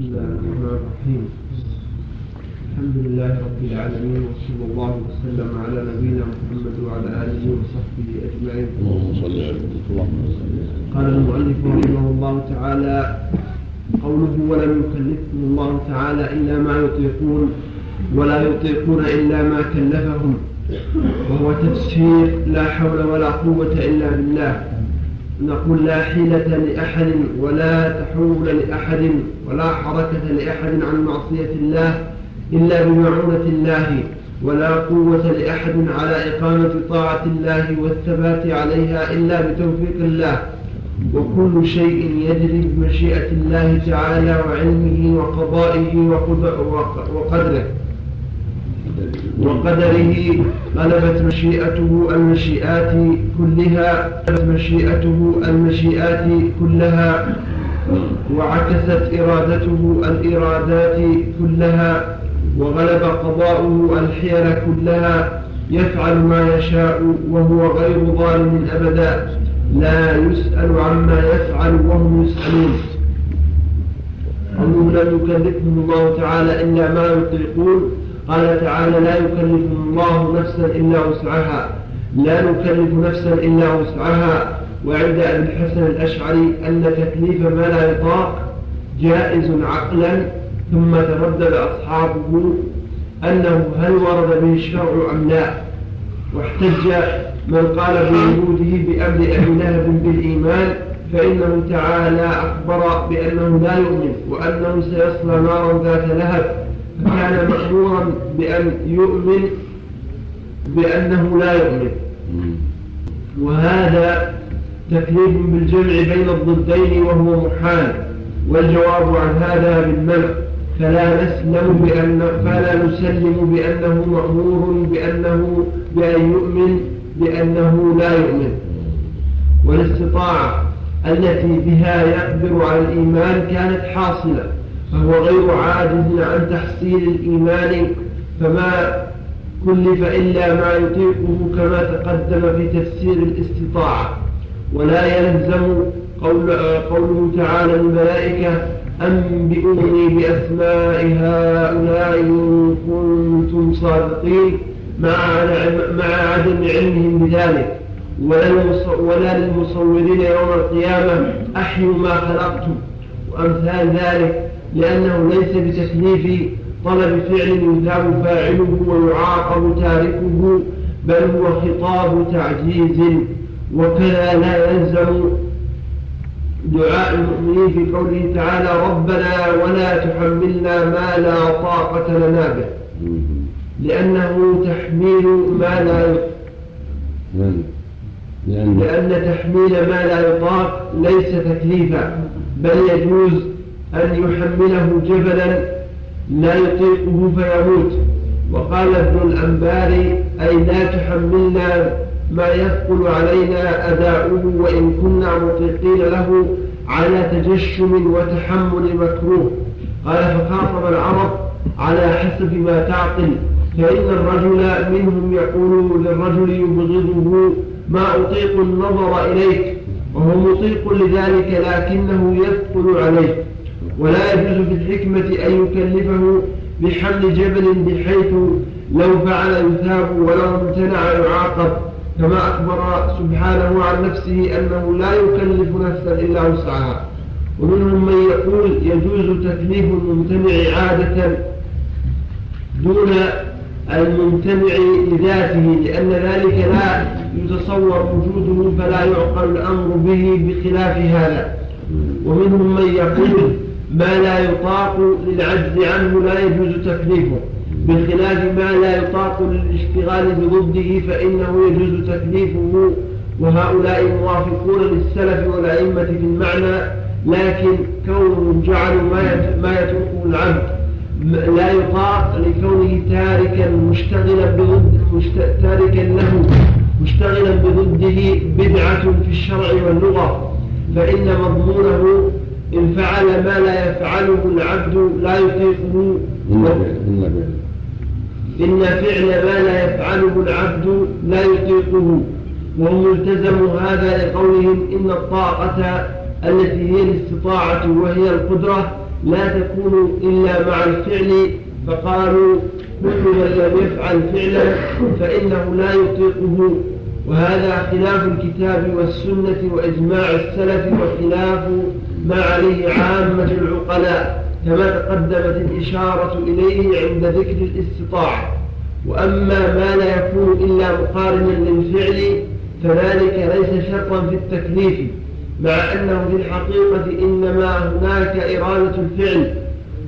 بسم الله الرحمن الرحيم الحمد لله رب العالمين وصلى الله وسلم على نبينا محمد وعلى اله وصحبه اجمعين. اللهم صل على قال المؤلف رحمه الله تعالى قوله ولم يكلفهم الله تعالى الا ما يطيقون ولا يطيقون الا ما كلفهم وهو تفسير لا حول ولا قوه الا بالله نقول لا حيلة لأحد ولا تحول لأحد ولا حركة لأحد عن معصية الله إلا بمعونة الله ولا قوة لأحد على إقامة طاعة الله والثبات عليها إلا بتوفيق الله. وكل شيء يجري بمشيئة الله تعالى وعلمه وقضائه وقدره. وقدره غلبت مشيئته المشيئات كلها غلبت مشيئته المشيئات كلها. وعكست إرادته الإرادات كلها. وغلب قضاؤه الحيل كلها. يفعل ما يشاء وهو غير ظالم أبدا. لا يسأل عما يفعل وهم يسألون. أنه لم يكلفهم الله تعالى إلا ما يطيقون قال تعالى لا يكلف الله نفسا إلا وسعها. لا نكلف نفسا إلا وسعها. وعند أبي الحسن الأشعري أن تكليف ما لا يطاق جائز عقلا ثم تردد أصحابه أنه هل ورد به الشرع أم لا. واحتج من قال بوجوده بأمر أبي لهب بالإيمان فإنه تعالى أخبر بأنه لا يؤمن وأنه سيصلى نارا ذات لهب. فكان مأمورا بأن يؤمن بأنه لا يؤمن. وهذا تكليف بالجمع بين الضدين وهو محال. والجواب عن هذا بالمنع. فلا نسلم بأن فلا نسلم بأنه مأمور بأنه بأن يؤمن بأنه لا يؤمن. والاستطاعة التي بها يقدر على الإيمان كانت حاصلة. فهو غير عاجز عن تحصيل الإيمان فما كلف إلا ما يطيقه كما تقدم في تفسير الاستطاعة. ولا يلزم قول قوله تعالى للملائكة أنبئوني بأسماء هؤلاء إن كنتم صادقين مع مع عدم علمهم بذلك. ولا للمصورين يوم القيامة أحيوا ما خلقتم وأمثال ذلك. لأنه ليس بتكليف طلب فعل يثاب فاعله ويعاقب تاركه بل هو خطاب تعجيز. وكذا لا يلزم دعاء المؤمنين في قوله تعالى ربنا ولا تحملنا ما لا طاقة لنا به. لأنه تحميل ما لا لأن تحميل ما لا يطاق ليس تكليفا بل يجوز أن يحمله جبلا لا يطيقه فيموت. وقال ابن الأنباري أي لا تحملنا ما يثقل علينا أداؤه وإن كنا مطيقين له على تجشم وتحمل مكروه. قال فخاطب العرب على حسب ما تعقل. فإن الرجل منهم يقول للرجل يبغضه ما أطيق النظر إليك. وهو مطيق لذلك لكنه يثقل عليه ولا يجوز في الحكمة أن يكلفه بحمل جبل بحيث لو فعل يثاب ولو امتنع يعاقب. كما أخبر سبحانه عن نفسه أنه لا يكلف نفسا إلا وسعها. ومنهم من يقول يجوز تكليف الممتنع عادة دون الممتنع لذاته لأن ذلك لا يتصور وجوده فلا يعقل الأمر به بخلاف هذا. ومنهم من يقول ما لا يطاق للعجز عنه لا يجوز تكليفه. بخلاف ما لا يطاق للاشتغال بضده فإنه يجوز تكليفه. وهؤلاء موافقون للسلف والأئمة في المعنى لكن كونهم جعلوا ما يتركه العبد لا يطاق لكونه تاركا مشتغلا بضد تاركا له مشتغلا بضده بدعة في الشرع واللغة. فإن مضمونه إن فعل ما لا يفعله العبد لا يطيقه. إن فعل ما لا يفعله العبد لا يطيقه. وهم التزموا هذا لقولهم إن الطاقة التي هي الاستطاعة وهي القدرة لا تكون إلا مع الفعل. فقالوا كل من لم يفعل فعلا فإنه لا يطيقه. وهذا خلاف الكتاب والسنة وإجماع السلف وخلاف ما عليه عامة العقلاء كما تقدمت الإشارة إليه عند ذكر الاستطاعة وأما ما لا يكون إلا مقارنا للفعل فذلك ليس شرطا في التكليف مع أنه في الحقيقة إنما هناك إرادة الفعل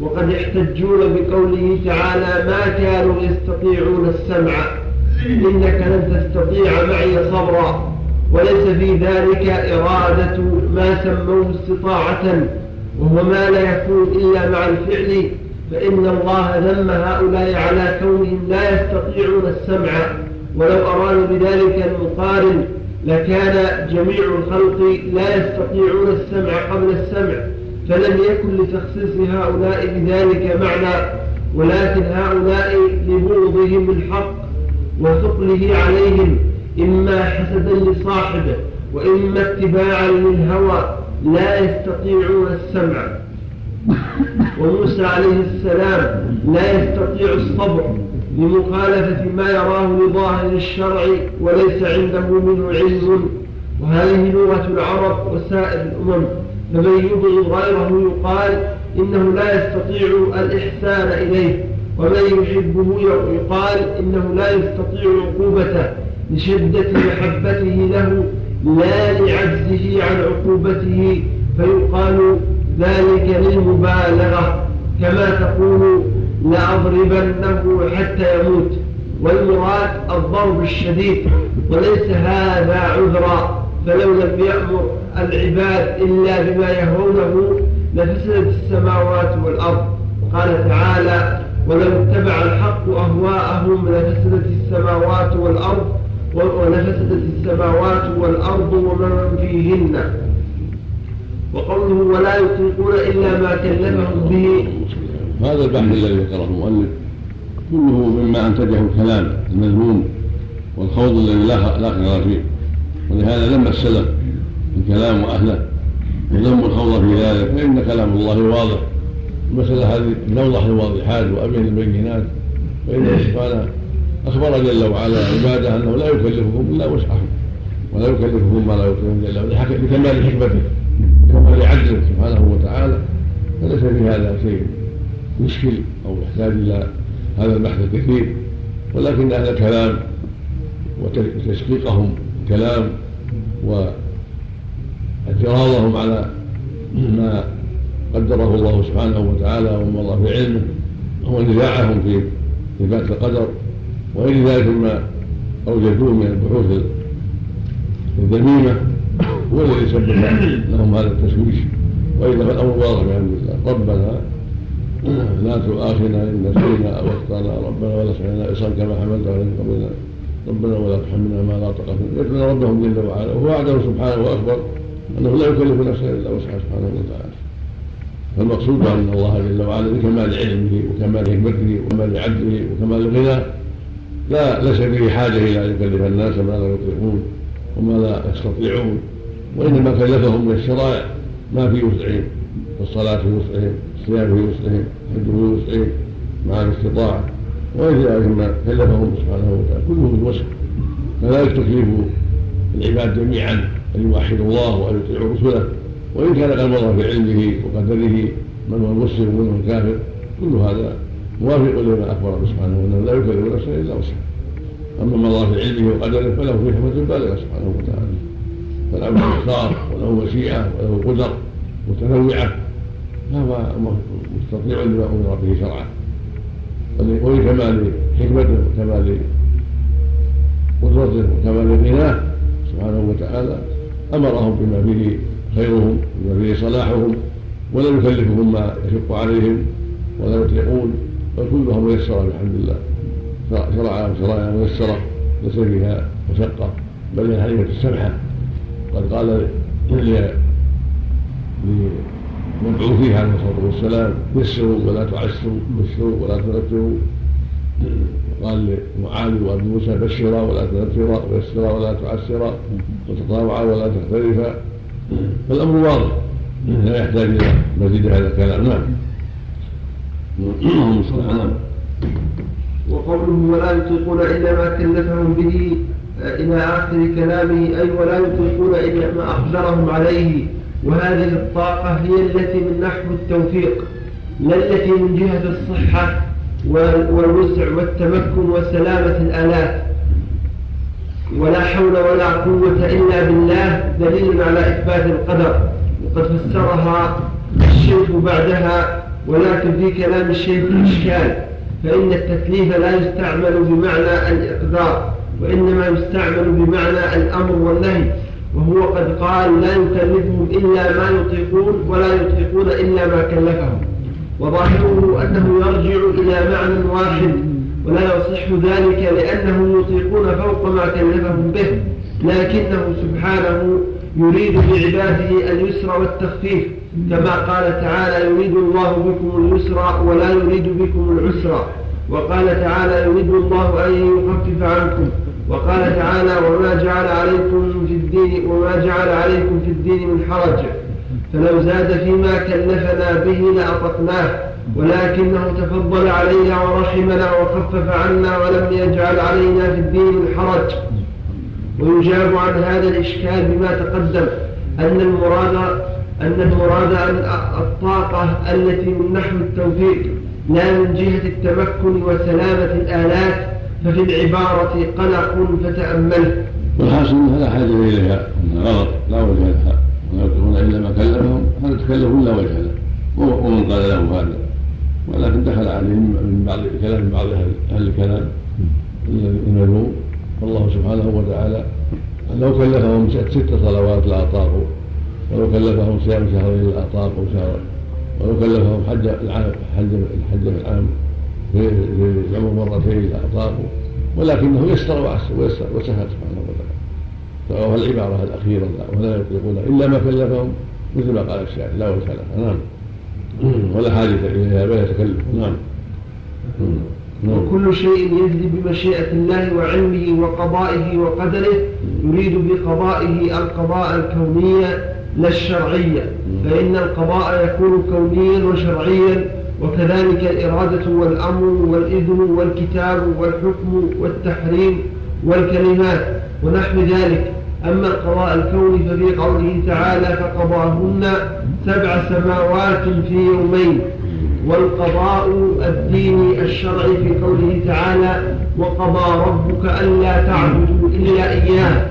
وقد يحتجون بقوله تعالى ما كانوا يستطيعون السمع إنك لن تستطيع معي صبرا وليس في ذلك إرادة ما سموه استطاعة وهو ما لا يكون إلا مع الفعل فإن الله ذم هؤلاء على كونهم لا يستطيعون السمع ولو أرادوا بذلك المقارن لكان جميع الخلق لا يستطيعون السمع قبل السمع فلم يكن لتخصيص هؤلاء بذلك معنى ولكن هؤلاء لبغضهم الحق وثقله عليهم إما حسدا لصاحبه وإما اتباعا للهوى لا يستطيعون السمع. وموسى عليه السلام لا يستطيع الصبر لمخالفة ما يراه لظاهر الشرع وليس عنده منه علم. وهذه لغة العرب وسائر الأمم. فمن يبغض غيره يقال إنه لا يستطيع الإحسان إليه. ومن يحبه يقال إنه لا يستطيع عقوبته لشدة محبته له لا لعجزه عن عقوبته فيقال ذلك للمبالغة. كما تقول لأضربنه حتى يموت. والمراد الضرب الشديد وليس هذا عذرا. فلو لم يأمر العباد إلا بما يهونه لفسدت السماوات والأرض. قال تعالى ولو اتبع الحق أهواءهم لفسدت السماوات والأرض ولفسدت السماوات والأرض ومن فيهن. وقوله ولا يطيقون إلا ما كلفهم به. هذا البحث الذي ذكره المؤلف؟ كله مما أنتجه الكلام المذموم والخوض الذي لا لا خير فيه. ولهذا لما السلف الكلام وأهله وذم الخوض في ذلك فإن كلام الله واضح. المسألة هذه من أوضح الواضحات وأبين البينات. فإنه سبحانه أخبر جل وعلا عباده أنه لا يكلفهم إلا وسعهم ولا يكلفهم ما لا يطيقون جل وعلا لكمال حكمته وكمال عدله سبحانه وتعالى. فليس في هذا شيء مشكل أو يحتاج إلى هذا البحث الكثير. ولكن أهل الكلام وتشقيقهم كلام وإعتراضهم على ما قدره الله سبحانه وتعالى ومضى في علمه هو نزاعهم في إثبات القدر وغير ذلك مما أوجدوه من البحوث الذميمة هو الذي سبب لهم هذا التشويش. وإلا فالأمر واضح بحمد الله ربنا لا تؤاخذنا إن نسينا أو أخطأنا ربنا ولا تحملنا إصرا كما حملت على قبلنا ربنا ولا تحملنا ما لا طاقة يتلون ربهم جل وعلا وهو وعده سبحانه وأخبر أنه لا يكلف نفسا إلا وسعها سبحانه وتعالى. فالمقصود أن الله جل وعلا بكمال علمه وكمال حكمته وكمال عدله وكمال غناه لا ليس به حاجة إلى أن يكلف الناس ما لا يطيقون وما لا يستطيعون وإنما كلفهم من الشرائع ما في وسعهم والصلاة في وسعهم الصيام في وسعهم الحج في وسعهم مع الاستطاعة وغير ذلك مما كلفهم سبحانه وتعالى كله بالوسع فذلك تكليف العباد جميعا أن يوحدوا الله وأن يطيعوا رسله. وإن كان قد مضى في علمه وقدره من هو المسلم ومن هو الكافر كل هذا موافق لما أخبر سبحانه وأنه لا يكلف نفسا إلا وسعه أما مضى في علمه وقدره فله في حكمة بالغة سبحانه وتعالى. فالعبد مختار وله مشيئة وله قدر متنوعة. فهو مستطيع لما أمر به شرعا. ولكمال حكمته وكمال قدرته وكمال غناه سبحانه وتعالى أمرهم بما فيه خيرهم بما فيه صلاحهم ولم يكلفهم ما يشق عليهم ولا يطيقون بل كلها ميسرة بحمد الله شرع شرائع ميسرة ليس فيها مشقة بل هي حليمة السمحة. قد قال لمبعوثيه عليه الصلاة والسلام يسروا ولا تعسروا بشروا ولا تنفروا قال لمعاذ وابي موسى بشرا ولا تنفرا ويسرا ولا تعسرا وتطاوعا ولا تختلفا. فالامر واضح. لا يحتاج إلى مزيد هذا الكلام. نعم. نعم. وقوله ولا يطيقون إلا ما كلفهم به إلى آخر كلامه أي ولا يطيقون إلا ما أقدرهم عليه. وهذه الطاقة هي التي من نحو التوفيق لا التي من جهة الصحة والوسع والتمكن وسلامة الآلات. ولا حول ولا قوة إلا بالله دليل على إثبات القدر. وقد فسرها الشيخ بعدها ولكن في كلام الشيخ إشكال. فإن التكليف لا يستعمل بمعنى الإقدار وإنما يستعمل بمعنى الأمر والنهي. وهو قد قال لا يكلفهم إلا ما يطيقون ولا يطيقون إلا ما كلفهم. وظاهره أنه يرجع إلى معنى واحد. ولا يصح ذلك لأنهم يطيقون فوق ما كلفهم به لكنه سبحانه يريد بعباده اليسر والتخفيف كما قال تعالى يريد الله بكم اليسر ولا يريد بكم العسر. وقال تعالى يريد الله أن يخفف عنكم. وقال تعالى وما جعل عليكم في الدين وما جعل عليكم في الدين من حرج. فلو زاد فيما كلفنا به لأطقناه. ولكنه تفضل علينا ورحمنا وخفف عنا ولم يجعل علينا في الدين من حرج. ويجاب عن هذا الإشكال بما تقدم أن المراد أن المراد أن الطاقة التي من نحو التوفيق لا من جهة التمكن وسلامة الآلات ففي العبارة قلق فتأمله والحاصل أنها لا حاجة إليها. أنها غلط. لا وجه لها. ولا يكتبون إلا ما كلفهم هذا تكلف لا وجه له. ومن قال له هذا؟ ولكن دخل عليهم من بعض كلام بعض أهل الكلام. الذين والله سبحانه وتعالى لو كلفهم ست صلوات لأطاقوا ولو كلفهم صيام شهرين لأطاقوا شهرا. ولو كلفهم حج العام حج الحج العام في العمر مرتين لأطاقوا ولكنه يسر ويسر وسهل سبحانه وتعالى. وهو العبارة الأخيرة ولا يطلقون إلا ما كلفهم مثل ما قال الشاعر لا له نعم. ولا حاجة إليها بل يتكلف نعم. نعم. وكل شيء يجري بمشيئة الله وعلمه وقضائه وقدره يريد بقضائه القضاء الكوني لا الشرعية. فإن القضاء يكون كونيا وشرعيا وكذلك الإرادة والأمر والإذن والكتاب والحكم والتحريم والكلمات ونحو ذلك. أما القضاء الكوني ففي قوله تعالى فقضاهن سبع سماوات في يومين والقضاء الديني الشرعي في قوله تعالى وقضى ربك ألا تعبدوا إلا إياه.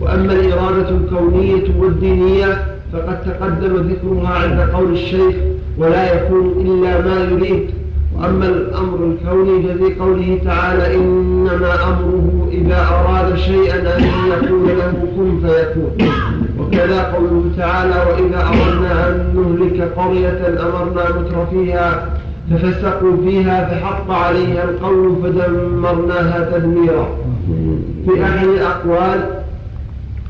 وأما الإرادة الكونية والدينية فقد تقدم ذكرها عند قول الشيخ ولا يكون إلا ما يريد. وأما الأمر الكوني ففي قوله تعالى إنما أمره إذا أراد شيئا أن يقول له كن فيكون. وكذا قوله تعالى وإذا أردنا أن نهلك قرية أمرنا متر فيها ففسقوا فيها فحق عليها القول فدمرناها تدميرا. في أحد الأقوال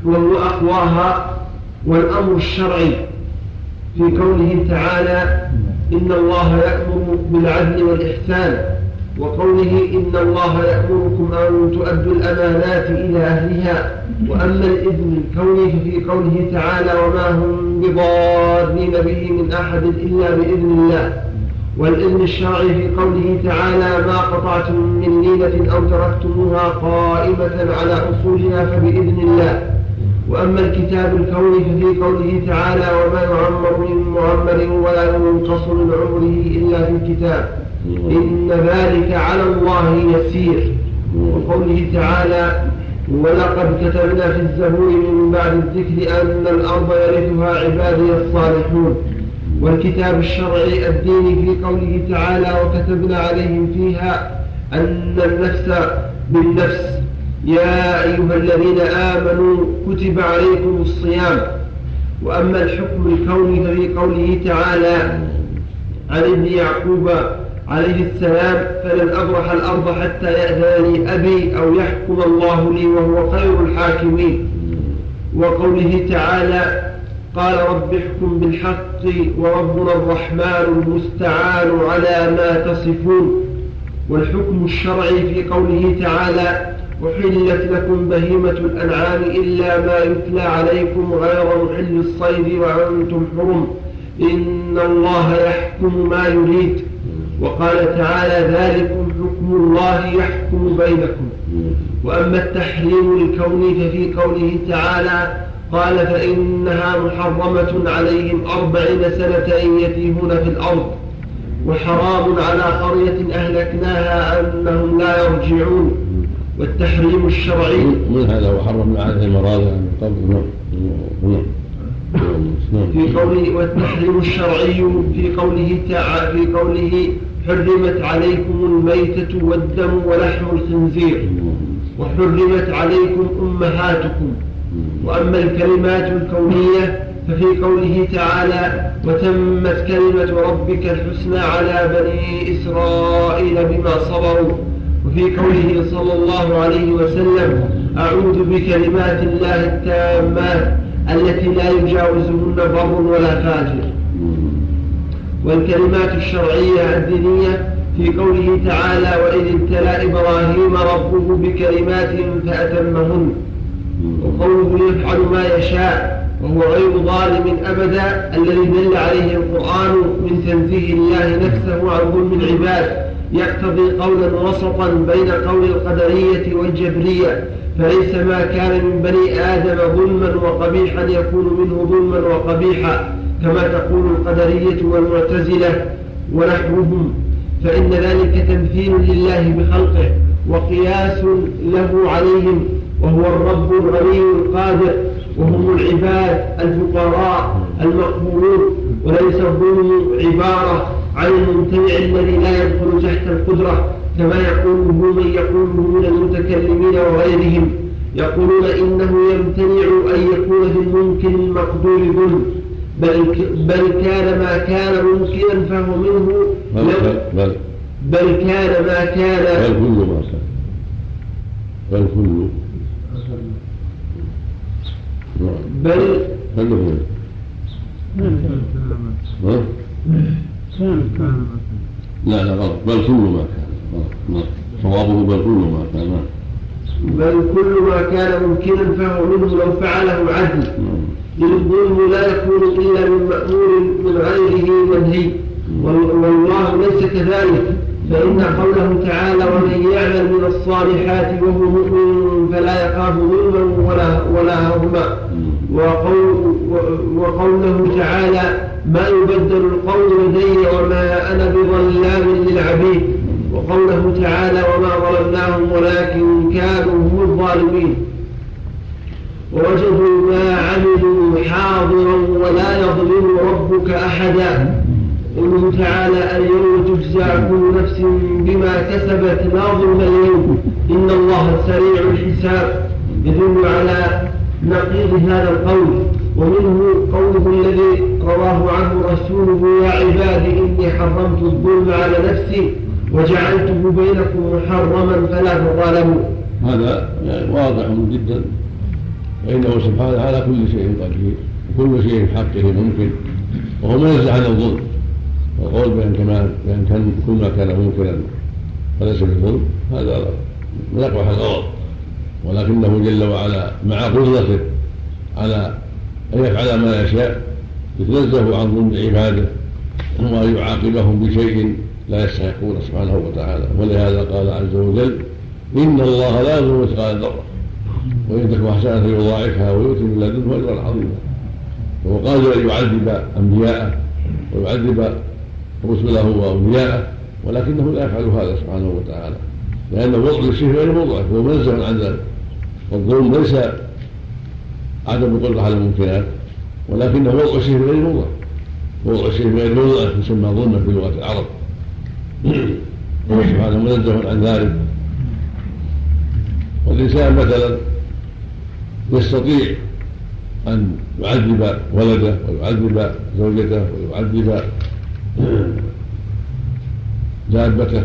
وهو أقواها والأمر الشرعي في قوله تعالى إن الله يأمر بالعدل والإحسان وقوله إن الله يأمركم أن تؤدوا الأمانات إلى أهلها وأما الإذن الكوني ففي قوله تعالى وما هم بضارين به من أحد إلا بإذن الله والإذن الشرعي في قوله تعالى ما قطعتم من ليلة أو تركتموها قائمة على أصولها فبإذن الله وأما الكتاب الكوني ففي قوله تعالى وما يعمر من معمر ولا ينقص من عمره إلا في الكتاب إن ذلك على الله يسير. وقوله تعالى ولقد كتبنا في الزبور من بعد الذكر أن الأرض يرثها عبادي الصالحون. والكتاب الشرعي الديني في قوله تعالى وكتبنا عليهم فيها أن النفس بالنفس يا أيها الذين آمنوا كتب عليكم الصيام. وأما الحكم الكوني ففي قوله تعالى عن ابن يعقوب عليه السلام فلن أبرح الأرض حتى يأذن لي أبي أو يحكم الله لي وهو خير الحاكمين. وقوله تعالى قال رب احكم بالحق وربنا الرحمن المستعان على ما تصفون. والحكم الشرعي في قوله تعالى أحلت لكم بهيمة الأنعام إلا ما يتلى عليكم غير محل الصيد وأنتم حرم. إن الله يحكم ما يريد. وقال تعالى ذلكم حكم الله يحكم بينكم. وأما التحريم الكوني ففي قوله تعالى قال فإنها محرمة عليهم أربعين سنة يتيهون في الأرض. وحرام على قرية أهلكناها أنهم لا يرجعون. والتحريم الشرعي. من هذا وحرمنا عليه المراضع من قبل نعم نعم في قوله والتحريم الشرعي في قوله تعالى في قوله حرمت عليكم الميتة والدم ولحم الخنزير. وحرمت عليكم أمهاتكم. وأما الكلمات الكونية ففي قوله تعالى وتمت كلمة ربك الحسنى على بني إسرائيل بما صبروا وفي قوله صلى الله عليه وسلم أعوذ بكلمات الله التامات التي لا يجاوزهن بر ولا فاجر. والكلمات الشرعية الدينية في قوله تعالى وإذ ابتلى إبراهيم ربه بكلمات فأتمهن. وقوله يفعل ما يشاء وهو غير ظالم أبدا الذي دل عليه القرآن من تنزيه الله نفسه عن ظلم العباد. يقتضي قولا وسطا بين قول القدرية والجبرية فليس ما كان من بني آدم ظلما وقبيحا يكون منه ظلما وقبيحا كما تقول القدرية والمعتزلة ونحوهم. فإن ذلك تمثيل لله بخلقه وقياس له عليهم وهو الرب الغني القادر وهم العباد الفقراء المقبولون وليس الظلم عبارة. عن الممتنع الذي لا يدخل تحت القدرة كما يقوله من يقوله من المتكلمين وغيرهم يقولون إنه يمتنع أن يكون في الممكن المقدور ظلم بل, بل كان ما كان ممكنا فهو منه بل, بل, بل كان ما كان بل كل ما كان. بل كل. بل بل لا لا غلط. بل كل ما كان. غلط. صوابه بل كل ما كان. بل كل ما كان ممكنا فهو منه لو فعله عدل إذ الظلم لا يكون إلا من مأمور من غيره منهي والله ليس كذلك. فإن قوله تعالى ومن يعمل من الصالحات وهو مؤمن فلا يخاف ظلما ولا ولا هضما وقول وقوله تعالى ما يبدل القول لدي وما أنا بظلام للعبيد. وقوله تعالى وما ظلمناهم ولكن كانوا هم الظالمين. ووجدوا ما عملوا حاضرا ولا يظلم ربك أحدا. قوله تعالى اليوم تجزى كل نفس بما كسبت لا ظلم اليوم. إن الله سريع الحساب. يدل على نقيض هذا القول ومنه قوله الذي رواه عنه رسوله يا عبادي إني حرمت الظلم على نفسي وجعلته بينكم محرما فلا تظالموا. هذا يعني واضح جدا. فإنه سبحانه على كل شيء قدير وكل شيء حقه ممكن وهو منزه عن الظلم. والقول بأن كما بأن كل ما كان ممكنا فليس بالظلم هذا من أقبح الغلط ولكنه جل وعلا مع قدرته على أن يفعل ما يشاء يتنزه عن ظلم عباده وأن يعاقبهم بشيء لا يستحقون سبحانه وتعالى. ولهذا قال عز وجل إن الله لا يظلم مثقال ذرة. وإن تكن حسنة يضاعفها ويؤتي من لدنه أجرا عظيما. وهو قادر أن يعذب أنبياءه ويعذب رسله وأولياءه ولكنه لا يفعل هذا سبحانه وتعالى. لأنه وضع الشيء غير موضعه هو منزه عن ذلك. والظلم ليس عدم القدرة على الممكنات ولكنه وضع الشيء غير موضع وضع الشيء غير موضع يسمى ظلما في لغة العرب. سبحانه منزه عن ذلك. والإنسان مثلا يستطيع أن يعذب ولده ويعذب زوجته ويعذب دابته.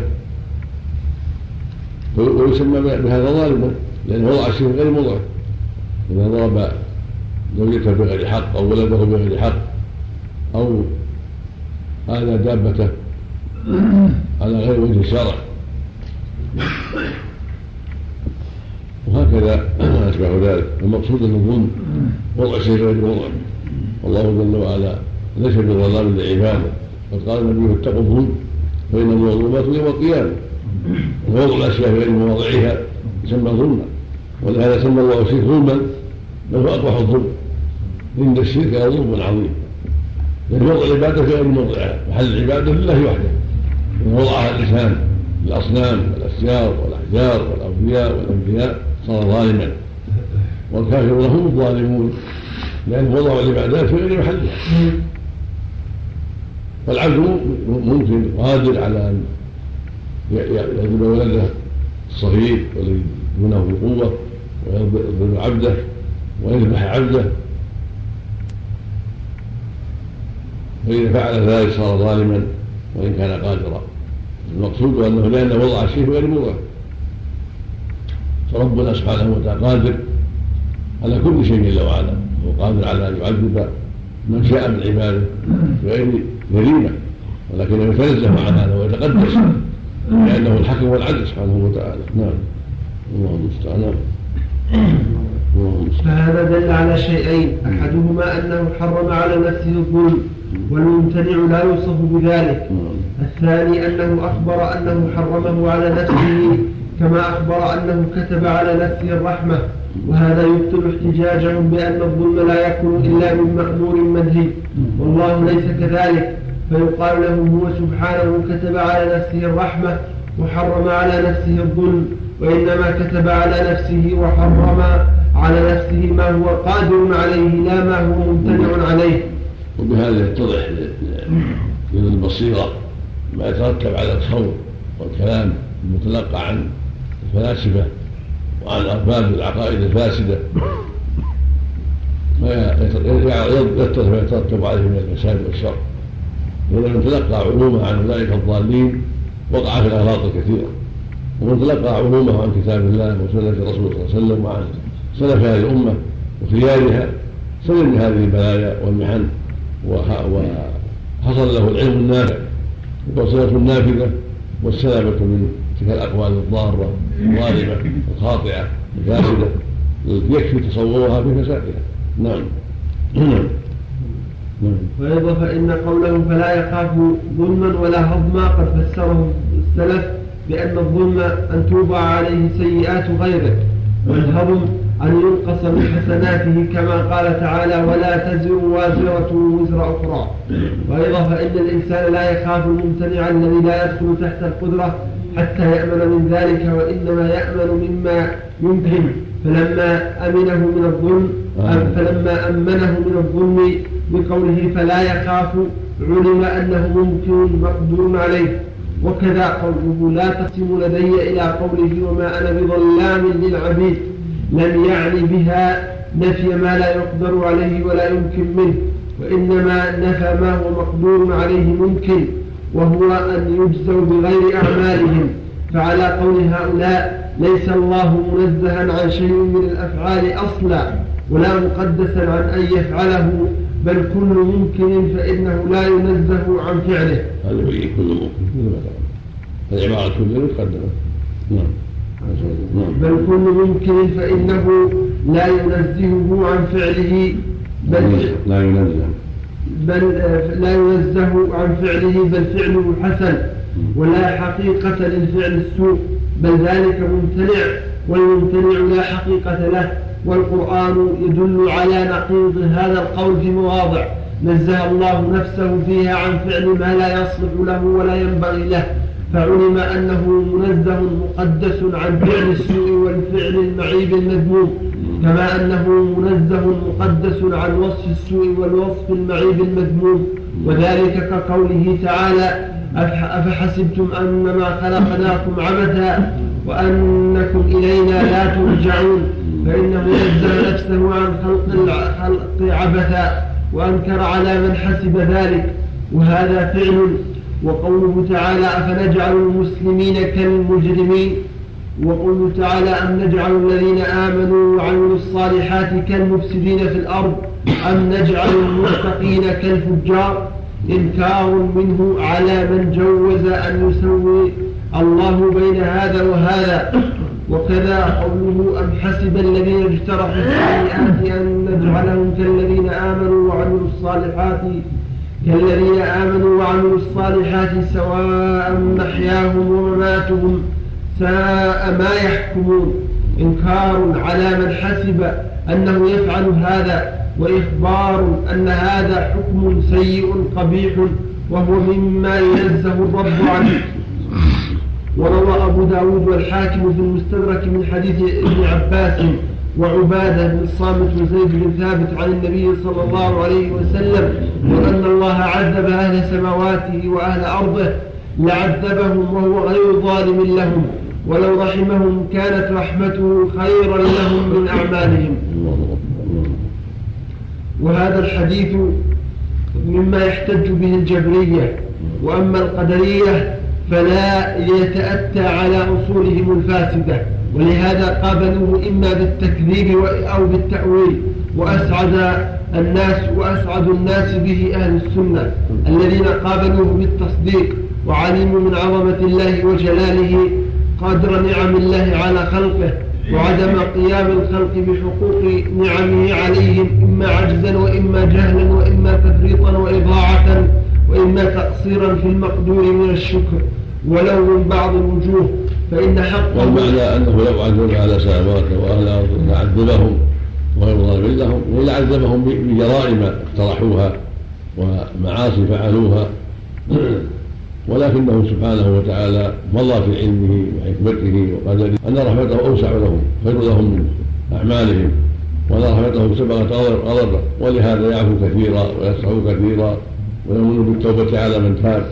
ويسمى بهذا ظالما لأنه وضع الشيء غير موضع إذا ضرب زوجته بغير حق أو ولده بغير حق أو هذا دابته على غير وجه الشرع. وهكذا أشبه ذلك. المقصود أن الظلم وضع شيء غير موضع والله جل وعلا ليس بظلام لعباده قد قال النبي اتقوا الظلم فإن المظلومات يوم القيامة. ووضع الأشياء في غير مواضعها يسمى ظلما ولهذا سمى الله الشرك ظلما بل هو أقبح الظلم. إن الشرك ظلم عظيم. لأن وضع العبادة في غير موضعها. محل العبادة لله وحده. وضعها الإنسان الأصنام والأشجار والأحجار والأولياء والأنبياء صار ظالما. والكافرون هم الظالمون. لأن وضعوا العبادات في غير محلها فالعبد ممكن قادر على أن يضرب ولده الصغير والذي دونه قوة ويضرب عبده ويذبح عبده. فإذا فعل ذلك صار ظالما وإن كان قادرا. المقصود أنه لأنه وضع الشيء غير موضعه فربنا سبحانه وتعالى قادر على كل شيء جل وعلا. هو قادر على أن يعذب من شاء من عباده بغير جريمة. ولكنه يتنزه عن هذا ويتقدس. لأنه الحكم والعدل سبحانه وتعالى. نعم. الله المستعان. نعم. فهذا دل على شيئين. أحدهما أنه حرم على نفسه الظلم والممتنع لا يوصف بذلك. الثاني أنه أخبر أنه حرمه على نفسه كما أخبر أنه كتب على نفسه الرحمة. وهذا يبطل احتجاجهم بأن الظلم لا يكون إلا من مأمور منهي. والله ليس كذلك. فيقال له هو سبحانه كتب على نفسه الرحمة وحرم على نفسه الظلم وإنما كتب على نفسه وحرم على نفسه ما هو قادر عليه لا ما هو ممتنع عليه. وبهذا يتضح من البصيرة ما يترتب على الخوض والكلام المتلقى عن الفلاسفة وعن أرباب العقائد الفاسدة. ما يترتب عليه من الفساد والشر. ومن تلقى علومه عن أولئك الضالين وقع في الأغلاط الكثيرة. ومن تلقى علومه عن كتاب الله وسنة الرسول صلى الله عليه وسلم وعن سلف هذه الأمة وخيارها سلم هذه البلايا والمحن وحصل له العلم النافع والبصيرة النافذة والسلامة من تلك الأقوال الضارة الظالمة الخاطئة الفاسدة التي يكفي تصورها في فسادها. نعم. نعم. وأيضا فإن قوله فلا يخاف ظلما ولا هضما قد فسره السلف بأن الظلم أن توضع عليه سيئات غيره والهضم أن ينقص من حسناته كما قال تعالى ولا تزر وازرة وزر أخرى وأيضا فإن الإنسان لا يخاف الممتنع الذي لا يدخل تحت القدرة حتى يأمن من ذلك وإنما يأمن مما يمكن فلما أمنه من الظلم. فلما أمنه من الظلم بقوله فلا يخاف علم أنه ممكن مقدور عليه. وكذا قوله لا تقسم لدي إلى قوله وما أنا بظلام للعبيد. لم يعني بها نفي ما لا يقدر عليه ولا يمكن منه وإنما نفى ما هو مقدور عليه ممكن وهو أن يجزوا بغير أعمالهم. فعلى قول هؤلاء ليس الله منزها عن شيء من الأفعال أصلا. ولا مقدسا عن أن يفعله بل كل ممكن فإنه لا ينزه عن فعله. هذا هو كل ممكن. العبارة كل مقدمة نعم. بل كل ممكن فإنه لا ينزهه عن فعله. بل لا ينزه. بل لا ينزه عن فعله بل فعله حسن. ولا حقيقة للفعل السوء بل ذلك ممتنع. والممتنع لا حقيقة له. والقرآن يدل على نقيض هذا القول في مواضع نزه الله نفسه فيها عن فعل ما لا يصلح له ولا ينبغي له فعلم أنه منزه مقدس عن فعل السوء والفعل المعيب المذموم كما أنه منزه مقدس عن وصف السوء والوصف المعيب المذموم وذلك كقوله تعالى أفحسبتم أنما خلقناكم عبثا وأنكم إلينا لا ترجعون. فإنه نزه نفسه عن خلق الخلق عبثا وأنكر على من حسب ذلك وهذا فعل. وقوله تعالى أفنجعل المسلمين كالمجرمين؟ وقوله تعالى أم نجعل الذين آمنوا وعملوا الصالحات كالمفسدين في الأرض؟ أم نجعل المتقين كالفجار؟ إنكار منه على من جوز أن يسوي الله بين هذا وهذا. وكذا قوله أم حسب الذين اجترحوا السيئات أن نجعلهم كالذين آمنوا وعملوا الصالحات كالذين آمنوا وعملوا الصالحات سواء محياهم ومماتهم ساء ما يحكمون. إنكار على من حسب أنه يفعل هذا وإخبار أن هذا حكم سيء قبيح وهو مما ينزه الرب عنه. وروى أبو داود والحاكم في المستدرك من حديث ابن عباس وعبادة بن الصامت وزيد بن ثابت عن النبي صلى الله عليه وسلم وأن الله عذب أهل سماواته وأهل أرضه لعذبهم وهو غير ظالم لهم ولو رحمهم كانت رحمته خيرا لهم من أعمالهم. وهذا الحديث مما يحتج به الجبرية وأما القدرية فلا يتأتى على أصولهم الفاسدة. ولهذا قابلوه إما بالتكذيب أو بالتأويل. وأسعد الناس وأسعد الناس به أهل السنة الذين قابلوه بالتصديق وعلموا من عظمة الله وجلاله قدر نعم الله على خلقه وعدم قيام الخلق بحقوق نعمه عليهم إما عجزا وإما جهلا وإما تفريطا وإضاعة. وإما تقصيرا في المقدور من الشكر ولو من بعض الوجوه فإن حقه والمعنى أنه لو عذب على سماواته وأهل الأرض لعذبهم وغير ظالمين لهم ولعذبهم بجرائم اقترحوها ومعاصي فعلوها. ولكنه سبحانه وتعالى مضى في علمه وحكمته وقدره أن رحمته أوسع لهم خير لهم من أعمالهم وأن رحمته سبقت غضبه ولهذا يعفو كثيرا ويسعو كثيرا. ويمن بالتوبة على من تاب.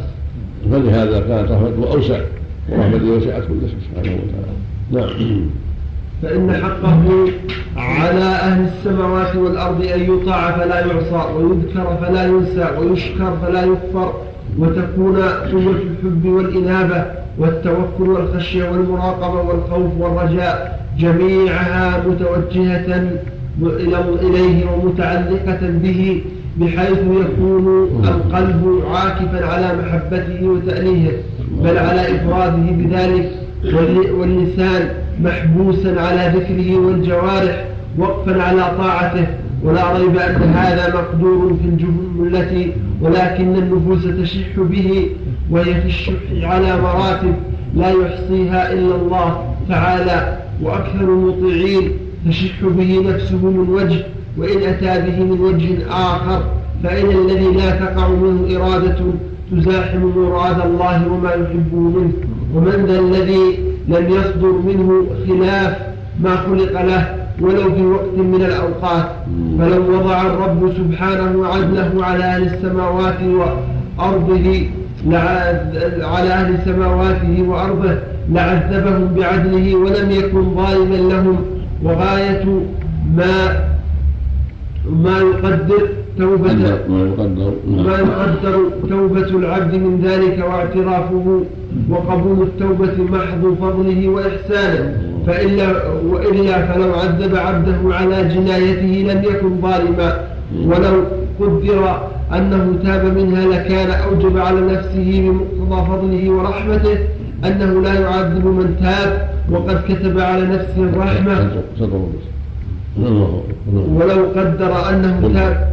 فلهذا كانت رحمته أوسع. ورحمته وسعت كل شيء سبحانه وتعالى. نعم. فإن حقه على أهل السماوات والأرض أن يطاع فلا يعصى ويذكر فلا ينسى ويشكر فلا يكفر وتكون قوة الحب والإنابة والتوكل والخشية والمراقبة والخوف والرجاء جميعها متوجهة إليه ومتعلقة به. بحيث يكون القلب عاكفا على محبته وتأليهه بل على إفراده بذلك واللسان محبوسا على ذكره والجوارح وقفا على طاعته. ولا ريب أن هذا مقدور في الجملة ولكن النفوس تشح به وهي في الشح على مراتب لا يحصيها إلا الله تعالى. وأكثر المطيعين تشح به نفسه من وجه وإن أتى به من وجه آخر فإن الذي لا تقع منه إرادة تزاحم مراد الله وما يحبه منه. ومن ذا الذي لم يصدر منه خلاف ما خلق له ولو في وقت من الأوقات. فلو وضع الرب سبحانه عدله على أهل السماوات وأرضه على أهل سماواته وأرضه لعذبهم بعدله ولم يكن ظالما لهم. وغاية ما ما يقدر توبة ما يقدر ما يقدر توبة العبد من ذلك واعترافه وقبول التوبة محض فضله وإحسانه. فإلا وإلا فلو عذب عبده على جنايته لم يكن ظالما. ولو قدر أنه تاب منها لكان أوجب على نفسه بمقتضى فضله ورحمته أنه لا يعذب من تاب وقد كتب على نفسه الرحمة. ولو قدر أنه تاب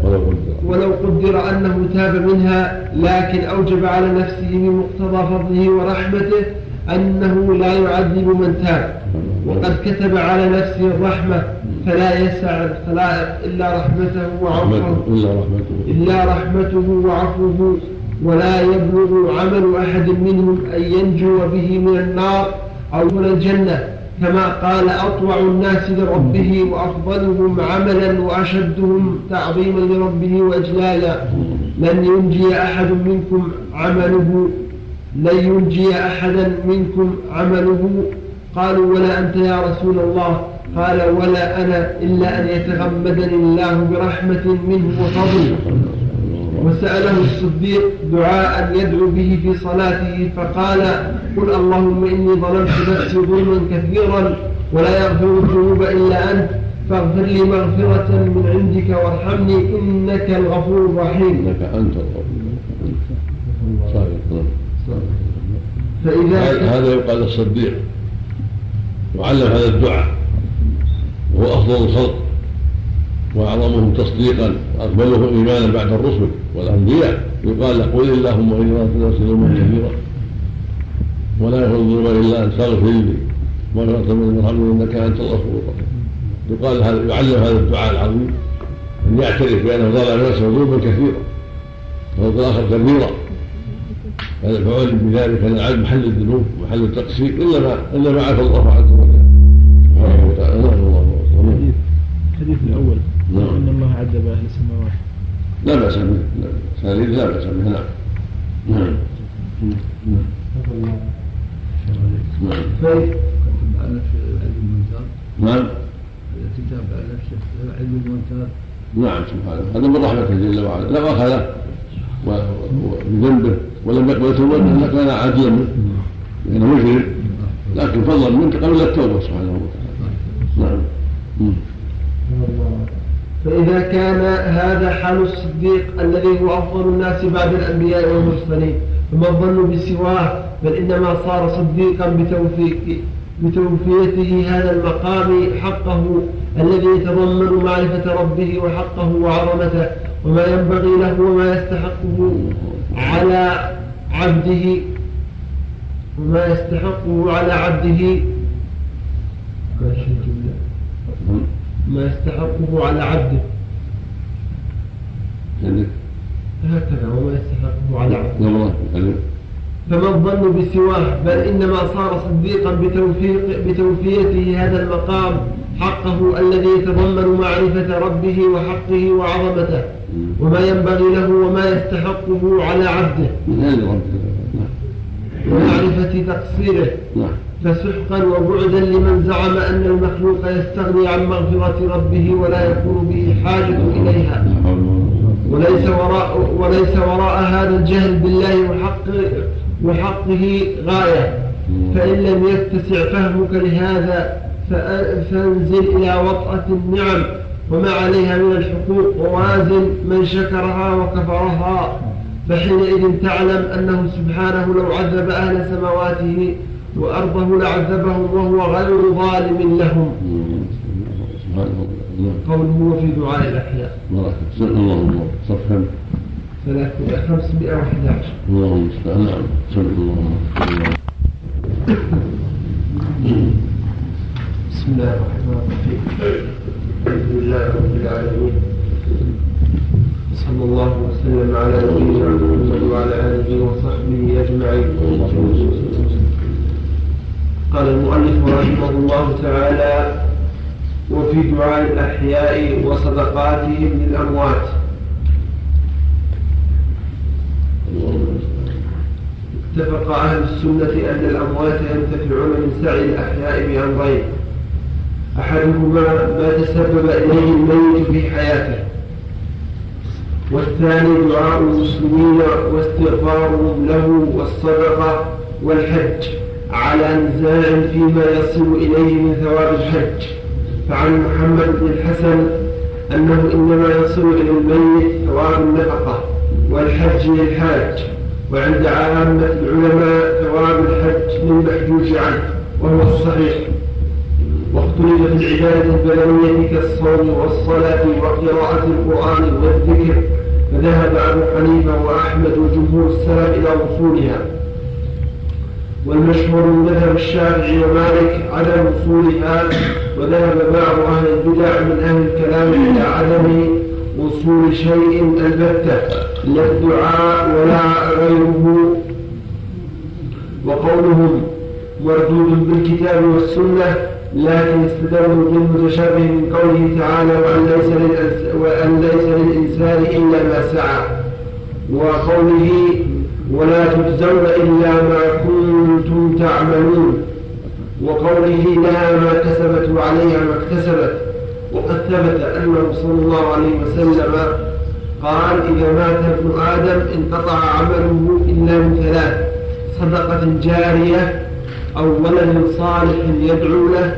ولو قدر أنه تاب منها لكن أوجب على نفسه بمقتضى فضله ورحمته أنه لا يعذب من تاب. وقد كتب على نفسه الرحمة فلا يسع فلا إلا رحمته وعفوه. إلا رحمته وعفوه. ولا يبلغ عمل أحد منهم أن ينجو به من النار أو من الجنة. كما قال أطوع الناس لربه وأفضلهم عملا وأشدهم تعظيما لربه وإجلالا. لن ينجي أحد منكم عمله لن ينجي أحدا منكم عمله. قالوا ولا أنت يا رسول الله. قال ولا أنا إلا أن يتغمدني الله برحمة منه وفضل. وسأله الصديق دعاء يدعو به في صلاته فقال قل اللهم إني ظلمت نفسي ظلما كثيرا ولا يغفر الذنوب إلا أنت فاغفر لي مغفرة من عندك وارحمني إنك الغفور الرحيم. إنك أنت الغفور فإذا هذا يقال الصديق. وعلم هذا الدعاء. وهو أفضل الخلق. وأعظمهم تصديقا. وأكملهم إيمانا بعد الرسل. والأنبياء يقال له قل اللهم إني غفرت ذنوبا كثيرا ولا يغفر الذنوب إلا أنت فاغفر لي مغفرة من ارحمني إنك أنت الغفور الرحيم. يقال هذا يعلم هذا الدعاء العظيم أن يعترف بأنه ظلم نفسه ذنوبا كثيرا وهو الآخر كبيرا. هذا فعل بذلك أن العلم محل الذنوب محل التقصير إلا ما إلا ما عفى الله عز وجل. سبحانه وتعالى. نعم. الله الحديث الأول. نعم. أن الله عذب أهل السماوات. لا بأس به ثالث لا بأس به نعم. نعم. نعم. نعم. الكتاب على علم المنكر نعم سبحانه هذا من رحمته جل وعلا. لو أخذ بذنبه ولم يقبل توبته لكان عاجلا منه لأنه مجرم. لكن فضلا منك قبل التوبة سبحانه وتعالى. نعم. فإذا كان هذا حال الصديق الذي هو أفضل الناس بعد الأنبياء والمرسلين فما الظن بسواه بل إنما صار صديقا بتوفيق بتوفيته هذا المقام حقه الذي يتضمن معرفة ربه وحقه وعظمته وما ينبغي له وما يستحقه على عبده وما يستحقه على عبده. يستحقه على عبده. هكذا وما يستحقه على عبده. فما الظن بسواه بل إنما صار صديقا بتوفيق بتوفيته هذا المقام حقه الذي يتضمن معرفة ربه وحقه وعظمته. وما ينبغي له وما يستحقه على عبده. ومعرفة تقصيره. فسحقا وبعدا لمن زعم أن المخلوق يستغني عن مغفرة ربه ولا يكون به حاجة إليها. وليس وراء وليس وراء هذا الجهل بالله وحقه وحقه غاية. فإن لم يتسع فهمك لهذا فانزل إلى وطأة النعم وما عليها من الحقوق. ووازن من شكرها وكفرها. فحينئذ تعلم أنه سبحانه لو عذب أهل سماواته وأرضه لعذبهم وهو غير ظالم لهم. قوله في دعاء الأحياء. اللهم صفحا 511 اللهم نعم بسم الله الرحمن الرحيم. الحمد لله رب العالمين صلى الله وسلم على نبينا محمد وعلى آله وصحبه أجمعين. قال المؤلف رحمه الله تعالى وفي دعاء الأحياء وصدقاتهم للأموات اتفق أهل السنة أن الأموات ينتفعون من سعي الأحياء بأمرين أحدهما ما تسبب إليه الميت في حياته والثاني دعاء المسلمين واستغفارهم له والصدقة والحج. على نزاع فيما يصل إليه من ثواب الحج. فعن محمد بن الحسن أنه إنما يصل إلى الميت ثواب النفقة والحج للحاج وعند عامة العلماء ثواب الحج للمحجوج عنه وهو الصحيح. واختلف في العبادة البدنية كالصوم والصلاة وقراءة القرآن والذكر فذهب أبو حنيفة وأحمد وجمهور السلف إلى وصولها. والمشهور من مذهب الشافعي ومالك عدم وصولها وذهب بعض أهل البدع من أهل الكلام إلى عدم وصول شيء البتة لا الدعاء ولا غيره. وقولهم مردود بالكتاب والسنة لكن استدلوا بالمتشابه من قوله تعالى وأن ليس, وأن ليس للإنسان إلا ما سعى وقوله ولا تجزون إلا ما كنتم تعملون. وقوله لها ما كسبت وعليها ما اكتسبت. وقد ثبت أنه صلى الله عليه وسلم قال إذا مات ابن آدم انقطع عمله إلا من ثلاث صدقة جارية أو ولد صالح يدعو له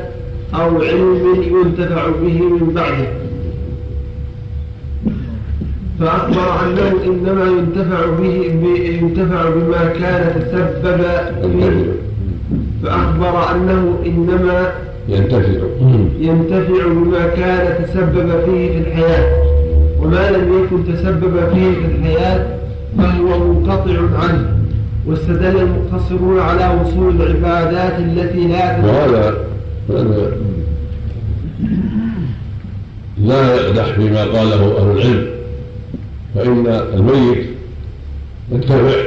أو علم ينتفع به من بعده. فأخبر أنه إنما ينتفع به ينتفع بما كان تسبب به فأخبر أنه إنما ينتفع. ينتفع بما كان تسبب فيه في الحياة. وما لم يكن تسبب فيه في الحياة فهو منقطع عنه. واستدل المقتصرون على وصول العبادات التي لا وهذا هذا لا يقدح فيما قاله أهل العلم. فإن الميت ينتفع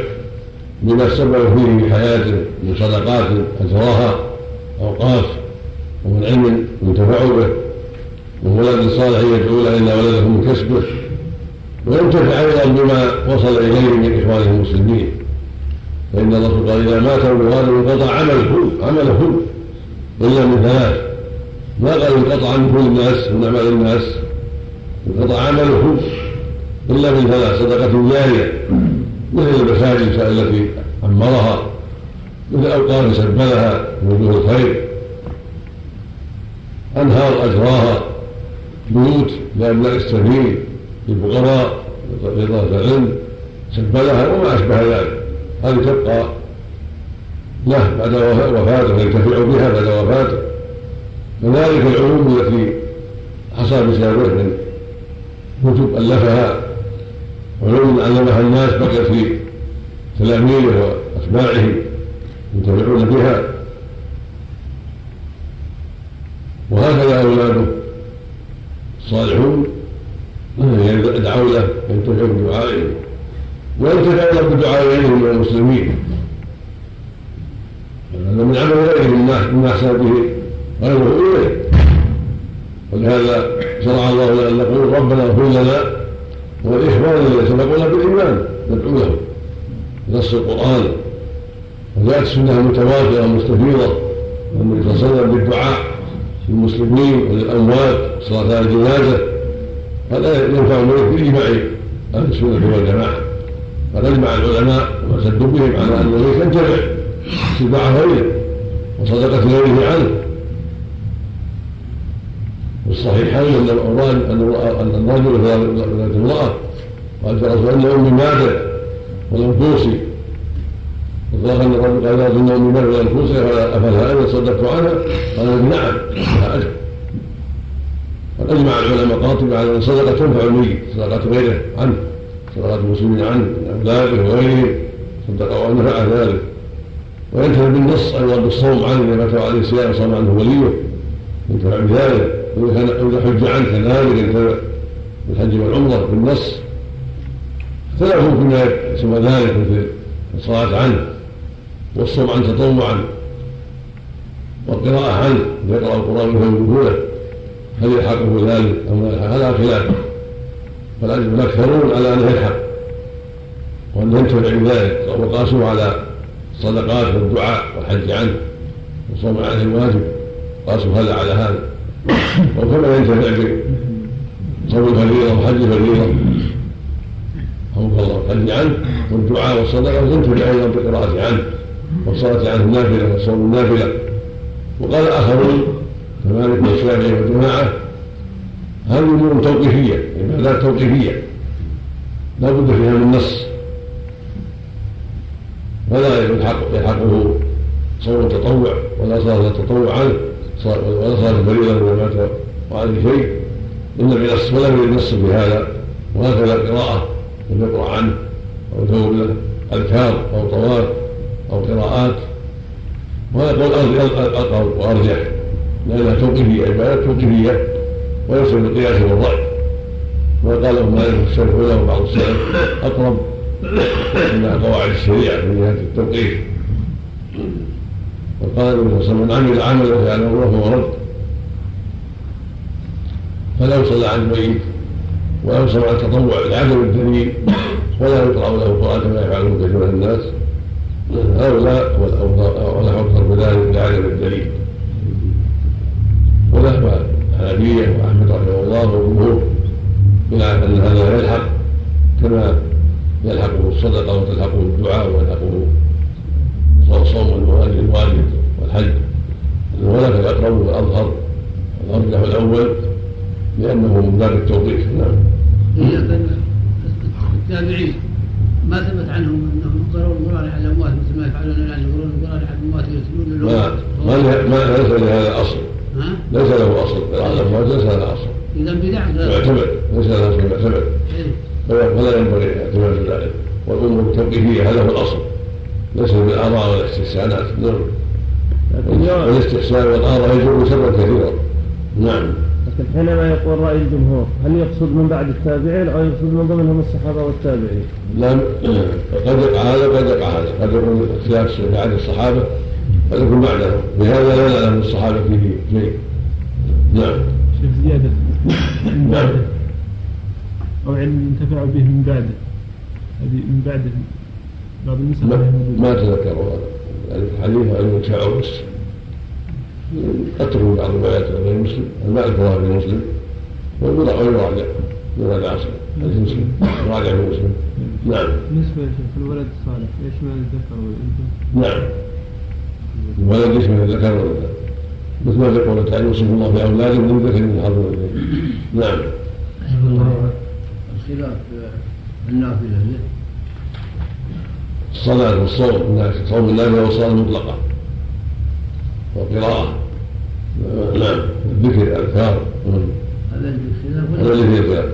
بما سبب فيه في حياته من صدقات أجراها أوقاف ومن علم ينتفع به ومن ولد صالح يدعو له إلا ولده من كسبه وينتفع أيضا بما وصل إليه من إخوانه المسلمين. فإن الرسول قال إذا مات ابن آدم انقطع عمله عمله إلا من ثلاث. ما قال انقطع من كل الناس من أعمال الناس انقطع عمله. إلا من ثلاث صدقة جارية مثل المساجد التي عمرها مثل أوقاف سبلها وجوه الخير. أنهار أجراها. بيوت لأبناء السبيل. للفقراء لطلبة العلم. سبلها وما أشبه ذلك. هذه تبقى له بعد وفاته ينتفع بها بعد وفاته. كذلك العلوم التي حصل بسببه من كتب ألفها. علوم علمها الناس بقيت في تلاميذه وأتباعه ينتفعون بها. وهكذا أولاده الصالحون يدعون له ينتفع بدعائهم وينتفع بدعاء غيرهم من المسلمين. هذا من عمل غيرهم مما احسن به غيره إليه. ولهذا شرع الله لنا أن نقول ربنا اغفر لنا والاخوان الذين سبقونا بالإيمان ندعو لهم بنص القرآن. وجاءت السنة المتواتره المستفيضه النبي صلى بالدعاء للمسلمين وللأموات صلاة الجنازة. هذا ينفع المريض باجماع أهل السنة والجماعة. قد اجمع العلماء وسدوا بهم على أن الميت ينتفع اتباع غيره وصدقة غيره عنه. والصحيحين أن أن الرجل ذات امراه قال رسول ان امي ماتت ولم توصي وقال أن الرجل قال ان امي ماتت ولم توصي افلها أنا صدقت عنها قال نعم قد أجمع. العلماء قاطبه على أن الصدقه تنفع الميت صدقة غيره عنه. صدقات المسلمين عنه من اولاده وغيرهم. صدق ونفع ذلك. وينتهي بالنص أيضا بالصوم عنه مات عليه الصيام صام عنه وليه. ينتفع بذلك. واذا حج عنه كذلك ينتفع بالحج والعمرة بالنص. اختلفوا فيما يسمى ذلك مثل الصلاة عنه والصوم عنه تطوعا والقراءة عنه يقرأ القرآن وهو هل يلحقه ذلك أم لا يلحق؟ هذا خلاف. فالأكثرون على أنه يلحق وأن ينتفع بذلك وقاسوا على الصدقات والدعاء والحج عنه وصوم عنه الواجب قاسوا هذا على هذا. وكما ينتفع بصوم الفريضة وحج الفريضة حفظ الله الحج عنه والدعاء والصدقة وينتفع أيضا بالقراءة عنه. والصلاة عنه النافلة والصوم النافلة وقال آخرون كمالك والشافعي والجماعة هذه أمور توقيفية عبادات توقيفية. لا بد فيها من نص. فلا يلحق يلحقه صوم التطوع ولا صلاة التطوع عنه. ولا صلاه الفريضه اذا مات وعليه شيء الا بنص ولا يوجد نص في هذا. وهكذا القراءه يقرأ عنه. أو ثوب له أذكار أو طواف أو قراءات. وهذا قول أقرب وأرجح. لانها توقيفيه عبادات توقيفيه ويصل بالقياس والرأي. وقاله مالك الشرح له بعض السلف أقرب إلى قواعد الشريعة من جهة التوقيف. وقال النبي صلى الله عليه وسلم من عمل عملا فيعلم الله رد. فلا يصلى عن الميت يصلى عن التطوع لعدم الدليل ولا يقرأ له القرآن كما يفعله كثير من الناس. هؤلاء ولا حكم بذلك لعدم الدليل. ولا الحنفية وأحمد رحمه الله والجمهور إلى أن هذا يلحق كما يلحقه الصدقة وتلحقه الدعاء ويلحقه صوم الواجب والحج. ولكن الأقرب والأظهر. الأرجح الأول لأنه من باب التوقيف نعم. التابعين ما ثبت عنهم أنهم قروا القران على الاموات مثل ما يفعلون الآن يقرون القران على الأموات. ويرسلون ما ما ليس لهذا أصل. ليس له أصل. الاموات ليس لها أصل. إذا بدع لا. يعتمد ليس له يعتمد إيه. فلا ينبغي اعتماد ذلك. والأمور توقيفيه هذا هو الأصل. ليس بالاراء والاستحسانات. نعم. والاستحسان والآراء يجر شرا كثيرا نعم. لكن حينما يقول رأي الجمهور هل يقصد من بعد التابعين أو يقصد من ضمنهم الصحابة والتابعين؟ لم قد يقع هذا وقد يقع هذا. قد يكون خلاف في عهد الصحابة قد يكون بعدهم بهذا لا نعلم الصحابة فيه شيء. نعم. شيخ زيادة. من نعم. بعده أو علم انتفعوا به من بعده. هذه من بعده. ما, تذكر هذا. يعني الحديث عن قد تكون بعض الروايات غير مسلم. ما اذكرها في مسلم ويراجع ويراجع يراجع أصلا حديث مسلم. يراجع في مسلم. نعم. بالنسبة يا شيخ الولد الصالح يشمل الذكر والأنثى؟ نعم. الولد يشمل الذكر والانثى مثل ما في قوله تعالى يوصف الله في اولادهم من ذكر من حظ نعم. الخلاف النافلة الصلاة والصوم صوم النافلة والصلاة المطلقة والقراءة نعم. الذكر الأذكار هذا الخلاف هذا اللي فيه الخلاف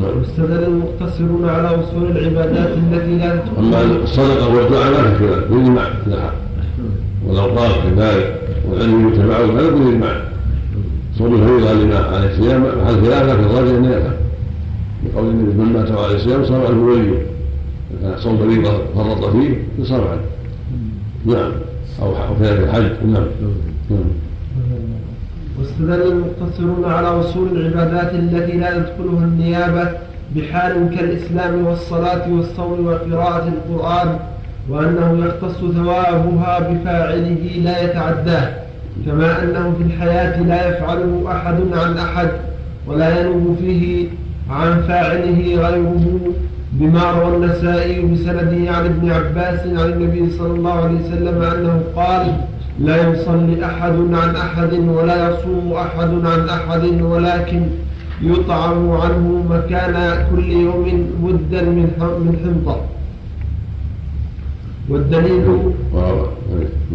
نعم. واستدل المقتصرون على أصول العبادات التي لا تدخل أما الصدقة والدعاء ما في خلاف. بالإجماع لها والأوقاف كذلك والعلم يتبعه هذا بالإجماع صوم الفريضة لما على الصيام. مع الخلاف لكن الراجح أنه يفعل بقول النبي من مات على الصيام صام عنه وليه صوم فريضة فرط فيه يصام عنه نعم. أو كذلك الحج نعم. نعم. واستدل المقتصرون على أصول العبادات التي لا تدخلها النيابة بحال كالإسلام والصلاة والصوم وقراءة القرآن وأنه يختص ثوابها بفاعله لا يتعداه كما أنه في الحياة لا يفعله أحد عن أحد ولا ينوب فيه عن فاعله غيره. بما روى النسائي بسنده عن ابن عباس عن النبي صلى الله عليه وسلم أنه قال لا يصلي أحد عن أحد ولا يصوم أحد عن أحد ولكن يطعم عنه مكان كل يوم مدا من من حنطة والدليل